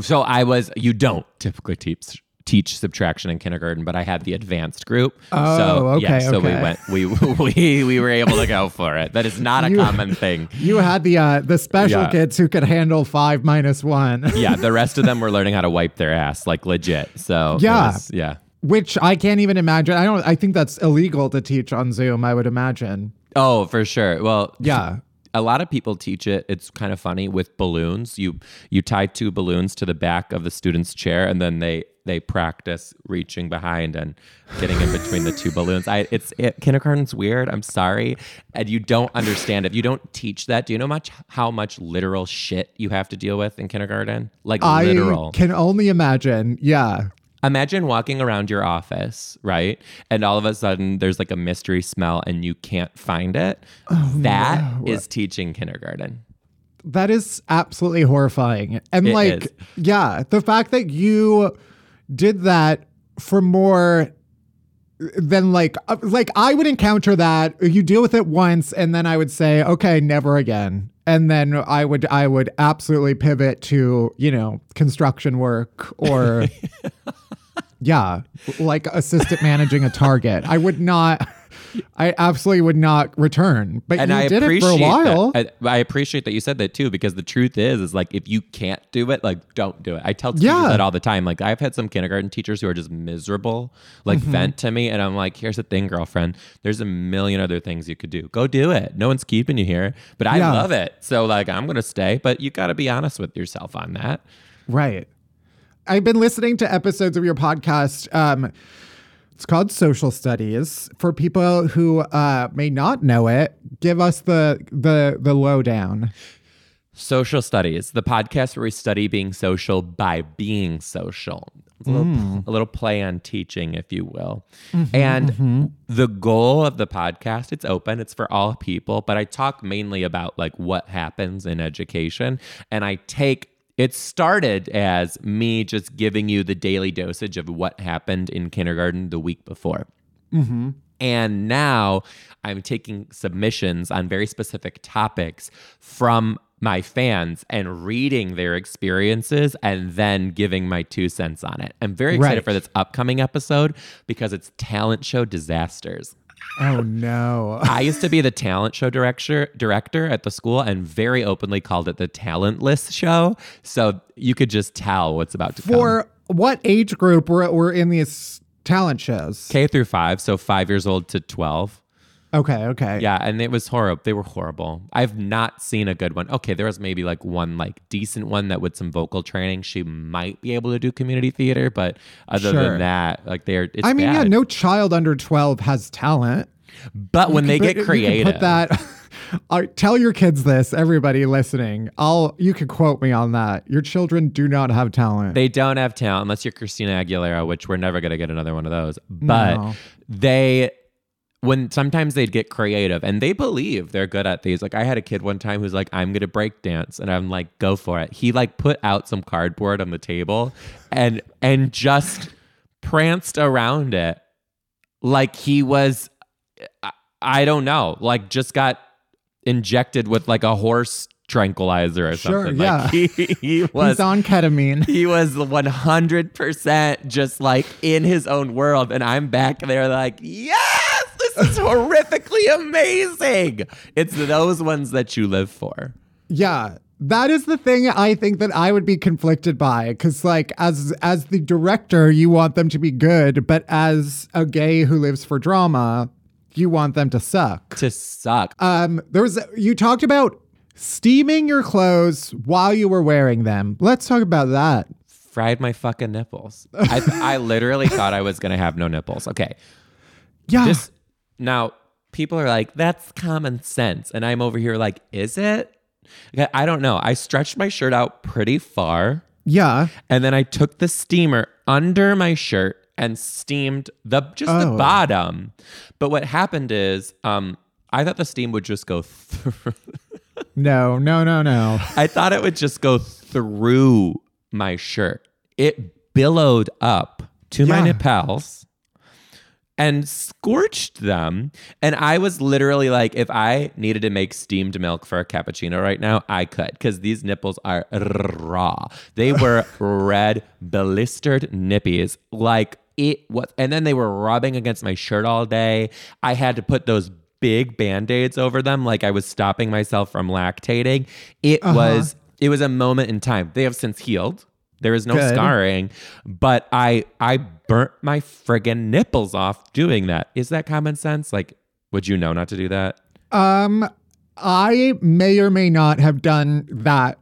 so i was you don't typically teach teach subtraction in kindergarten but i had the advanced group Oh, so yeah okay, so we went we [laughs] we we were able to go for it that is not a You- common thing You had the uh, the special Yeah. kids who could handle five minus one. yeah, [laughs] the rest of them were learning how to wipe their ass, like legit. So Yeah. was- yeah. Which I can't even imagine. I don't. I think that's illegal to teach on Zoom. I would imagine. Oh, for sure. Well, Yeah. A lot of people teach it. It's kind of funny with balloons. You you tie two balloons to the back of the student's chair, and then they they practice reaching behind and getting in between the two balloons. I it's it, kindergarten's weird. I'm sorry, and you don't understand if you don't teach that. Do you know much how much literal shit you have to deal with in kindergarten? Like I literal. can only imagine. Yeah. Imagine walking around your office, right? And all of a sudden there's like a mystery smell and you can't find it. That is teaching kindergarten. That is absolutely horrifying. And It like, is. yeah, the fact that you did that for more than like, uh, like I would encounter that. You deal with it once, and then I would say, okay, never again. And then I would, I would absolutely pivot to, you know, construction work or, [laughs] yeah, like assistant managing a target. I would not. I absolutely would not return. But And you I did it for a while. I, I appreciate that you said that too, because the truth is, is like if you can't do it, like don't do it. I tell teachers Yeah. that all the time. Like I've had some kindergarten teachers who are just miserable, like Mm-hmm. vent to me, and I'm like, here's the thing, girlfriend. There's a million other things you could do. Go do it. No one's keeping you here, but I Yeah. love it. So like I'm gonna stay, but you got to be honest with yourself on that. Right. I've been listening to episodes of your podcast. Um, it's called Social Studies. For people who uh, may not know it, give us the the the lowdown. Social Studies, the podcast where we study being social by being social. A, little, hmm. a little play on teaching, if you will. Mm-hmm, and mm-hmm. the goal of the podcast, it's open, it's for all people, but I talk mainly about like what happens in education. And I take it started as me just giving you the daily dosage of what happened in kindergarten the week before. Mm-hmm. And now I'm taking submissions on very specific topics from my fans and reading their experiences and then giving my two cents on it. I'm very excited Right. for this upcoming episode because it's talent show disasters. Oh no. I used to be the talent show director director at the school and very openly called it the talentless show. So you could just tell what's about to come. For what age group were, were in these talent shows? K through 5, so 5 years old to 12. Okay, okay. Yeah, and it was horrible. They were horrible. I've not seen a good one. Okay, there was maybe like one like decent one that with some vocal training, she might be able to do community theater, but other Sure. than that, like they're it's I mean, yeah, no child under 12 has talent. But when they get creative, put that. [laughs] Tell your kids this, everybody listening. I'll you can quote me on that. Your children do not have talent. They don't have talent unless you're Christina Aguilera, which we're never going to get another one of those. But No. they, when sometimes they'd get creative and they believe they're good at these. Like I had a kid one time who's like, I'm going to break dance. And I'm like, go for it. He like put out some cardboard on the table and, and just pranced around it like he was, I, I don't know, like just got injected with like a horse tranquilizer or Sure, something. yeah. Like he, he was He's on ketamine. he was 100% just like in his own world. And I'm back there like, yes, this is horrifically amazing. It's those ones that you live for. Yeah. That is the thing I think that I would be conflicted by cuz like as as the director you want them to be good, but as a gay who lives for drama, you want them to suck. To suck. Um there was you talked about steaming your clothes while you were wearing them. Let's talk about that. Fried my fucking nipples. I, I literally [laughs] thought I was gonna have no nipples. Okay. Yeah. This now people are like, that's common sense. And I'm over here like, is it? I don't know. I stretched my shirt out pretty far. yeah. And then I took the steamer under my shirt and steamed the just the Oh. bottom. But what happened is, um, I thought the steam would just go through. [laughs] No, no, no, no. I thought it would just go through my shirt. It billowed up to my Yeah. nipples and scorched them. And I was literally like, if I needed to make steamed milk for a cappuccino right now, I could because these nipples are raw. They were [laughs] red, blistered nippies. Like it was, and then they were rubbing against my shirt all day. I had to put those big band-aids over them like I was stopping myself from lactating. It uh-huh. was it was a moment in time. They have since healed. There is no Good. scarring, but I I burnt my friggin' nipples off doing that. Is that common sense? Like, would you know not to do that? Um, I may or may not have done that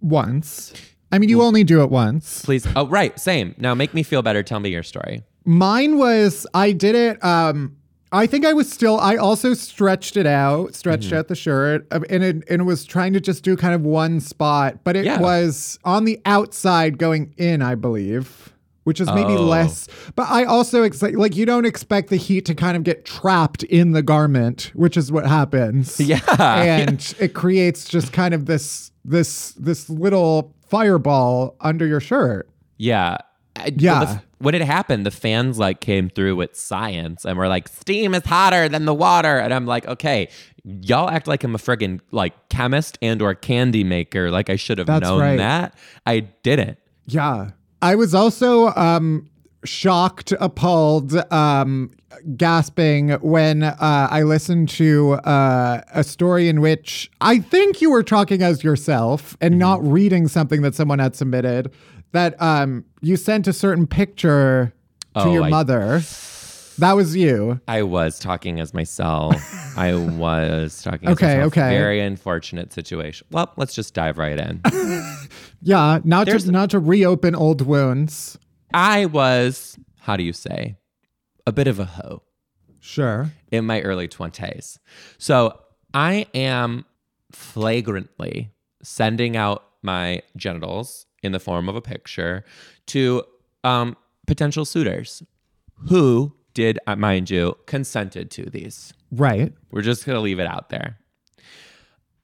once. I mean, you only do it once. Please. Oh, right. Same. Now make me feel better. Tell me your story. Mine was I did it. Um, I think I was still. I also stretched it out, stretched Mm-hmm. out the shirt, um, and it and it was trying to just do kind of one spot, but it Yeah. was on the outside going in, I believe. Which is maybe Oh. less, but I also ex- like you don't expect the heat to kind of get trapped in the garment, which is what happens. [laughs] Yeah. and it creates just kind of this this this little fireball under your shirt. Yeah. I- Yeah. the when it happened, the fans like came through with science and were like, steam is hotter than the water. And I'm like, okay, y'all act like I'm a friggin' like chemist and or candy maker. Like I should have known right. that. I didn't. Yeah. I was also um shocked, appalled, um gasping when uh I listened to uh a story in which I think you were talking as yourself and not Mm-hmm. reading something that someone had submitted that um you sent a certain picture to Oh, your I- mother. That was you. I was talking as myself. [laughs] I was talking Okay, myself. okay. Very unfortunate situation. Well, let's just dive right in. [laughs] Yeah, not There's- to not to reopen old wounds. I was, how do you say, a bit of a hoe. Sure. in my early 20s. So I am flagrantly sending out my genitals in the form of a picture to um, potential suitors who did, uh, mind you, consented to these. Right. We're just going to leave it out there.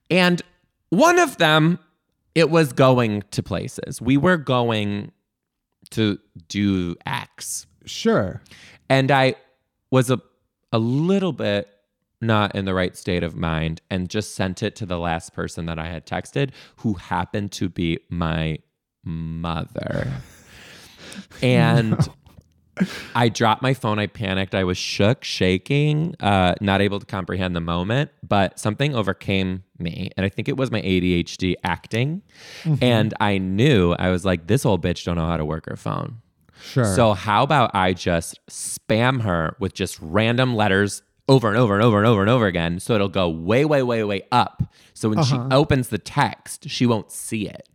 And one of them, it was going to places. We were going to do X. Sure. And I was a, a little bit not in the right state of mind and just sent it to the last person that I had texted, who happened to be my mother. [laughs] And I dropped my phone. I panicked. I was shook, shaking, uh, not able to comprehend the moment, but something overcame me. And I think it was my ADHD acting. And I knew, I was like, this old bitch don't know how to work her phone. Sure. So how about I just spam her with just random letters over and over and over and over and over again so it'll go way way way way up. So when she opens the text, she won't see it.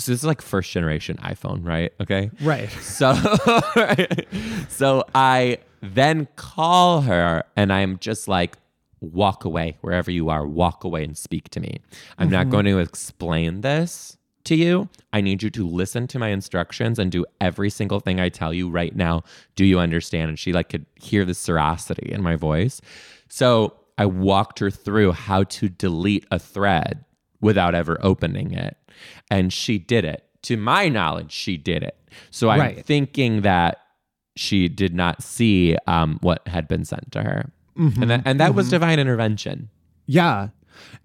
So this is like first generation iPhone, right? Okay. Right. So [laughs] so I then call her and I'm just like walk away wherever you are, walk away and speak to me. I'm not mm-hmm. going to explain this to you. I need you to listen to my instructions and do every single thing I tell you right now. Do you understand? And she like could hear the serosity in my voice. So I walked her through how to delete a thread without ever opening it. And she did it. To my knowledge, she did it. So I'm Right. thinking that she did not see um, what had been sent to her. And that, and that was divine intervention. Yeah.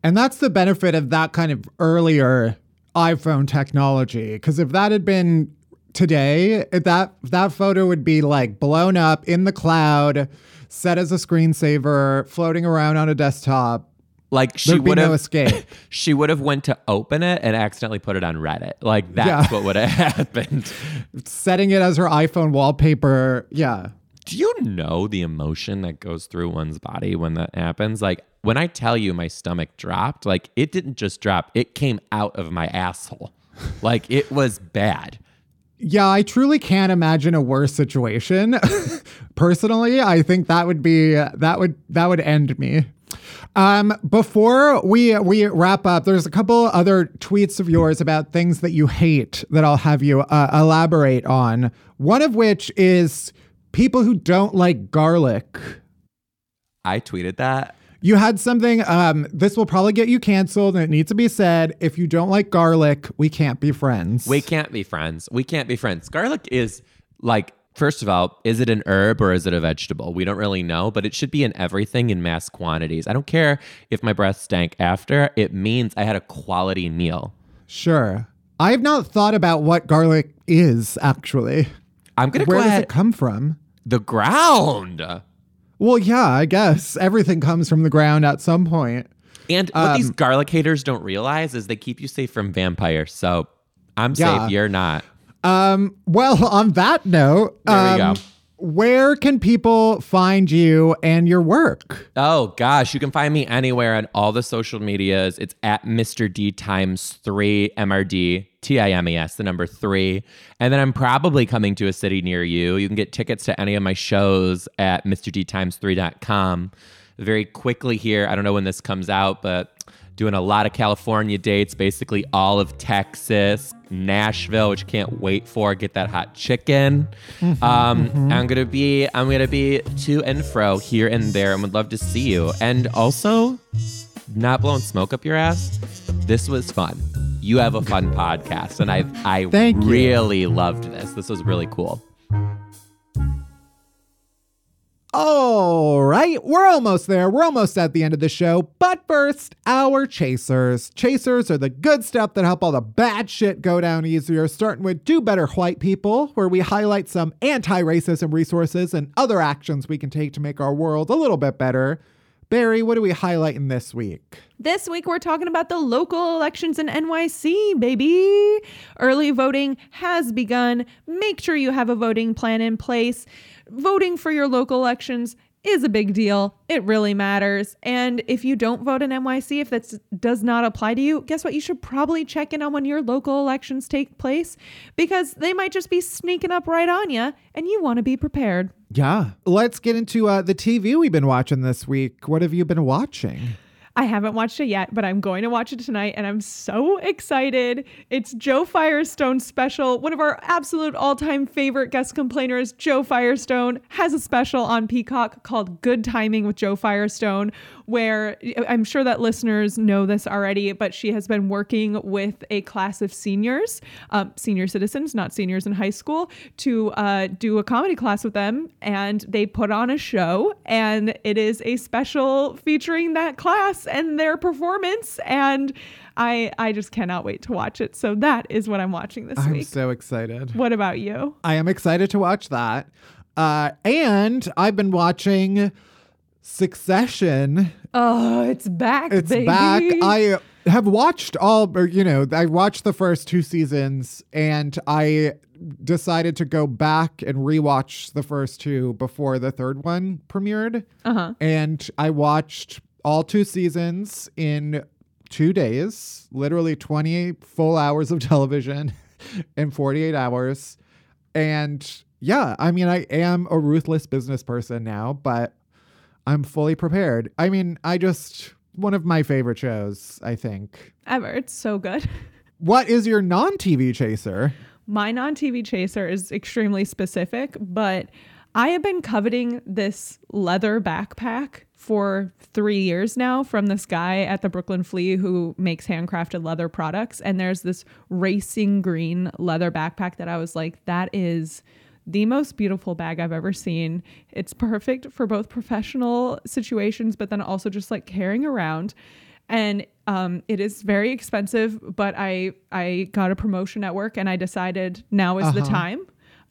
And that's the benefit of that kind of earlier iPhone technology. Because if that had been today, that that photo would be like blown up in the cloud, set as a screensaver, floating around on a desktop. Like she would no have escape. [laughs] she would have went to open it and accidentally put it on Reddit. Like that's Yeah. what would have [laughs] happened. Setting it as her iPhone wallpaper. Yeah. Do you know the emotion that goes through one's body when that happens? Like when I tell you my stomach dropped, like it didn't just drop, it came out of my asshole. Like it was bad. Yeah, I truly can't imagine a worse situation. [laughs] Personally, I think that would be that would that would end me. Um, before we we wrap up, there's a couple other tweets of yours about things that you hate that I'll have you uh, elaborate on. One of which is people who don't like garlic. I tweeted that. You had something. Um, this will probably get you canceled, and it needs to be said. If you don't like garlic, we can't be friends. We can't be friends. We can't be friends. Garlic is like, first of all, is it an herb or is it a vegetable? We don't really know, but it should be in everything in mass quantities. I don't care if my breath stank after, it means I had a quality meal. Sure. I have not thought about what garlic is actually. I'm going to Where go does ahead. it come from? the ground. Well, yeah, I guess everything comes from the ground at some point. And what these Um, garlic haters don't realize is they keep you safe from vampires. So I'm Yeah. safe. You're not. Um, well, [laughs] on that note, There we um, go. where can people find you and your work? Oh gosh, you can find me anywhere on all the social medias. It's at Mr. D times three MRD T I M E S, the number three. And then I'm probably coming to a city near you. You can get tickets to any of my shows at MrD times three.com. Very quickly here, I don't know when this comes out, but doing a lot of California dates, basically all of Texas, Nashville, which can't wait for. Get that hot chicken. um, I'm gonna be I'm gonna be to and fro here and there, and would love to see you. And also, not blowing smoke up your ass. This was fun. You have a fun [laughs] podcast, and I I Thank you. really loved this. This was really cool. All right, we're almost there. We're almost at the end of the show. But first, our chasers. Chasers are the good stuff that help all the bad shit go down easier, starting with Do Better White People, where we highlight some anti racism resources and other actions we can take to make our world a little bit better. Barry, what are we highlighting this week? This week, we're talking about the local elections in NYC, baby. Early voting has begun. Make sure you have a voting plan in place. Voting for your local elections is a big deal. It really matters. And if you don't vote in NYC, if that does not apply to you, guess what? You should probably check in on when your local elections take place because they might just be sneaking up right on you and you want to be prepared. Yeah. Let's get into uh, the TV we've been watching this week. What have you been watching? I haven't watched it yet, but I'm going to watch it tonight and I'm so excited. It's Jo Firestone special. One of our absolute all time favorite guest complainers, Jo Firestone, has a special on Peacock called Good Timing with Jo Firestone, where I'm sure that listeners know this already, but she has been working with a class of seniors, um, senior citizens, not seniors in high school, to uh, do a comedy class with them. And they put on a show, and it is a special featuring that class and their performance. And I, I just cannot wait to watch it. So that is what I'm watching this I'm week. so excited. what about you? I am excited to watch that. Uh, and I've been watching Succession. Oh, it's back. It's baby. back. I have watched all, or, you know, I watched the first two seasons and I decided to go back and rewatch the first two before the third one premiered. Uh-huh. And I watched all two seasons in two days, literally 28 full hours of [laughs] television in 48 hours. And yeah, I mean, I am a ruthless business person now, but I'm fully prepared. I mean, I just, one of my favorite shows, I think. Ever. It's so good. [laughs] What is your non TV chaser? My non TV chaser is extremely specific, but I have been coveting this leather backpack for three years now from this guy at the Brooklyn Flea who makes handcrafted leather products. And there's this racing green leather backpack that I was like, that is the most beautiful bag I've ever seen. It's perfect for both professional situations, but then also just like carrying around. And um, it is very expensive, but I I got a promotion at work, and I decided now is the Uh-huh. time.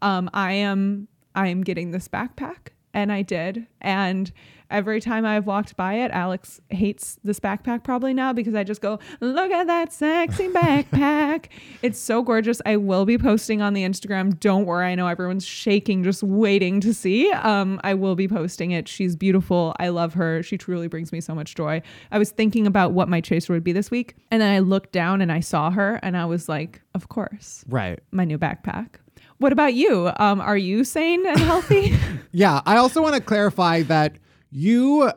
Um, I am I am getting this backpack, and I did. And every time I've walked by it, Alex hates this backpack probably now because I just go, look at that sexy [laughs] backpack. it's so gorgeous. I will be posting on the Instagram. Don't worry. I know everyone's shaking, just waiting to see. Um, I will be posting it. She's beautiful. I love her. She truly brings me so much joy. I was thinking about what my chaser would be this week. And then I looked down and I saw her and I was like, of course, Right. my new backpack. What about you? Um, are you sane and healthy? [laughs] Yeah, I also want to clarify that you,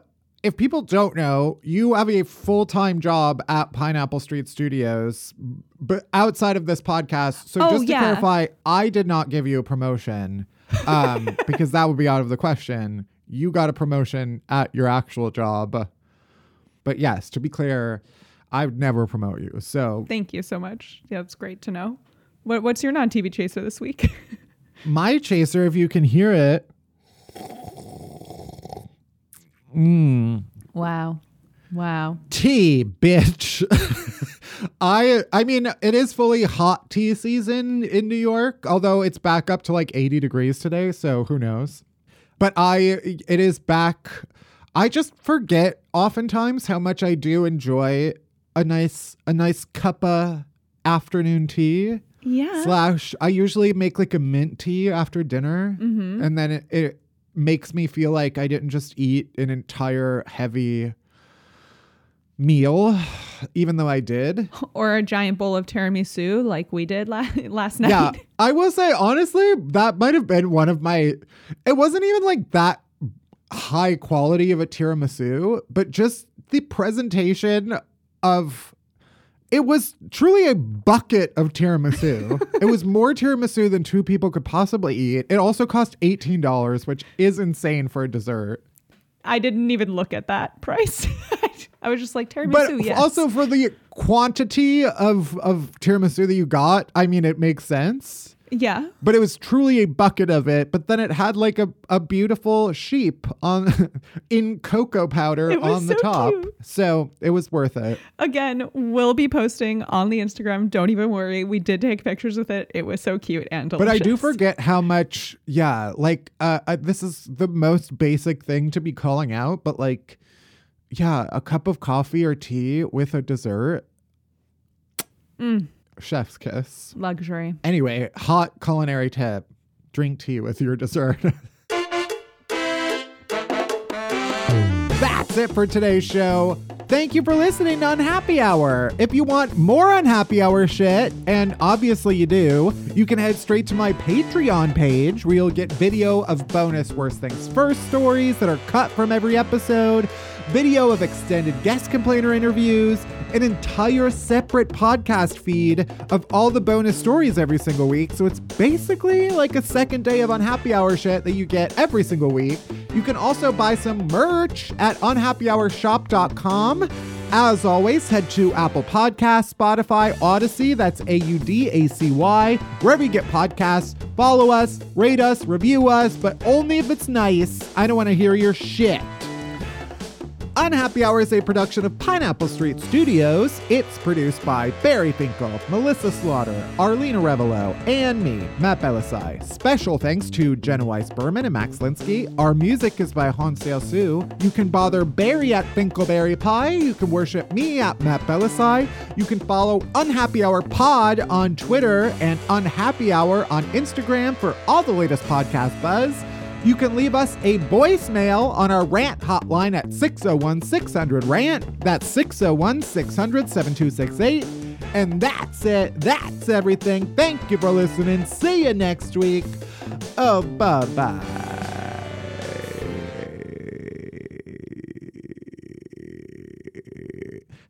if people don't know, you have a full time job at Pineapple Street Studios, but outside of this podcast. So Oh, just to yeah. clarify, I did not give you a promotion um, [laughs] because that would be out of the question. You got a promotion at your actual job. But yes, to be clear, I would never promote you. So Thank you so much. Yeah, it's great to know. What, what's your non TV chaser this week? [laughs] my chaser, if you can hear it, mm, wow. Wow. tea, bitch. [laughs] I I mean, it is fully hot tea season in New York, although it's back up to like 80 degrees today, so who knows. But I it is back. I just forget oftentimes how much I do enjoy a nice a nice cup of afternoon tea. Yeah. Slash I usually make like a mint tea after dinner Mhm. and then it, it makes me feel like I didn't just eat an entire heavy meal, [sighs] even though I did. [laughs] Or a giant bowl of tiramisu like we did la- [laughs] last night. Yeah, [laughs] I will say honestly, that might have been one of my. It wasn't even like that high quality of a tiramisu, but just the presentation of. It was truly a bucket of tiramisu. [laughs] it was more tiramisu than two people could possibly eat. It also cost eighteen dollars, which is insane for a dessert. I didn't even look at that price. [laughs] I was just like tiramisu, But yes. also for the quantity of of tiramisu that you got, I mean, it makes sense. Yeah. But it was truly a bucket of it. But then it had like a, a beautiful sheep on [laughs] in cocoa powder on the so top. cute. So it was worth it. Again, we'll be posting on the Instagram. Don't even worry. We did take pictures with it. It was so cute and delicious. But I do forget how much. Yeah, like uh, uh, this is the most basic thing to be calling out. But like, yeah, a cup of coffee or tea with a dessert. Mm, Chef's kiss. luxury. Anyway, hot culinary tip: drink tea with your dessert. That's it for today's show. Thank you for listening to Unhappy Hour. If you want more Unhappy Hour shit, and obviously you do, you can head straight to my Patreon page where you'll get video of bonus Worst Things First stories that are cut from every episode, video of extended guest complainer interviews, an entire separate podcast feed of all the bonus stories every single week. So it's basically like a second day of Unhappy Hour shit that you get every single week. You can also buy some merch at unhappyhourshop.com. As always, head to Apple Podcasts, Spotify, Audacy, that's A U D A C Y, wherever you get podcasts. Follow us, rate us, review us, but only if it's nice. I don't want to hear your shit. Unhappy Hour is a production of Pineapple Street Studios. It's produced by Barry Finkel, Melissa Slaughter, Arlena Revelo, and me, Matt Bellassai. Special thanks to Jenna Weiss Berman and Max Linsky. Our music is by Hansel Su. You can bother Barry at Finkelberry Pie. You can worship me at Matt Bellassai. You can follow Unhappy Hour Pod on Twitter and Unhappy Hour on Instagram for all the latest podcast buzz. You can leave us a voicemail on our rant hotline at 601 600 rant. That's 601 600 7268. And that's it. That's everything. Thank you for listening. See you next week. Oh, bye bye.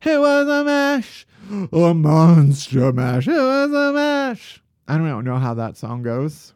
It was a mash, a monster mash. It was a mash. I don't know how that song goes.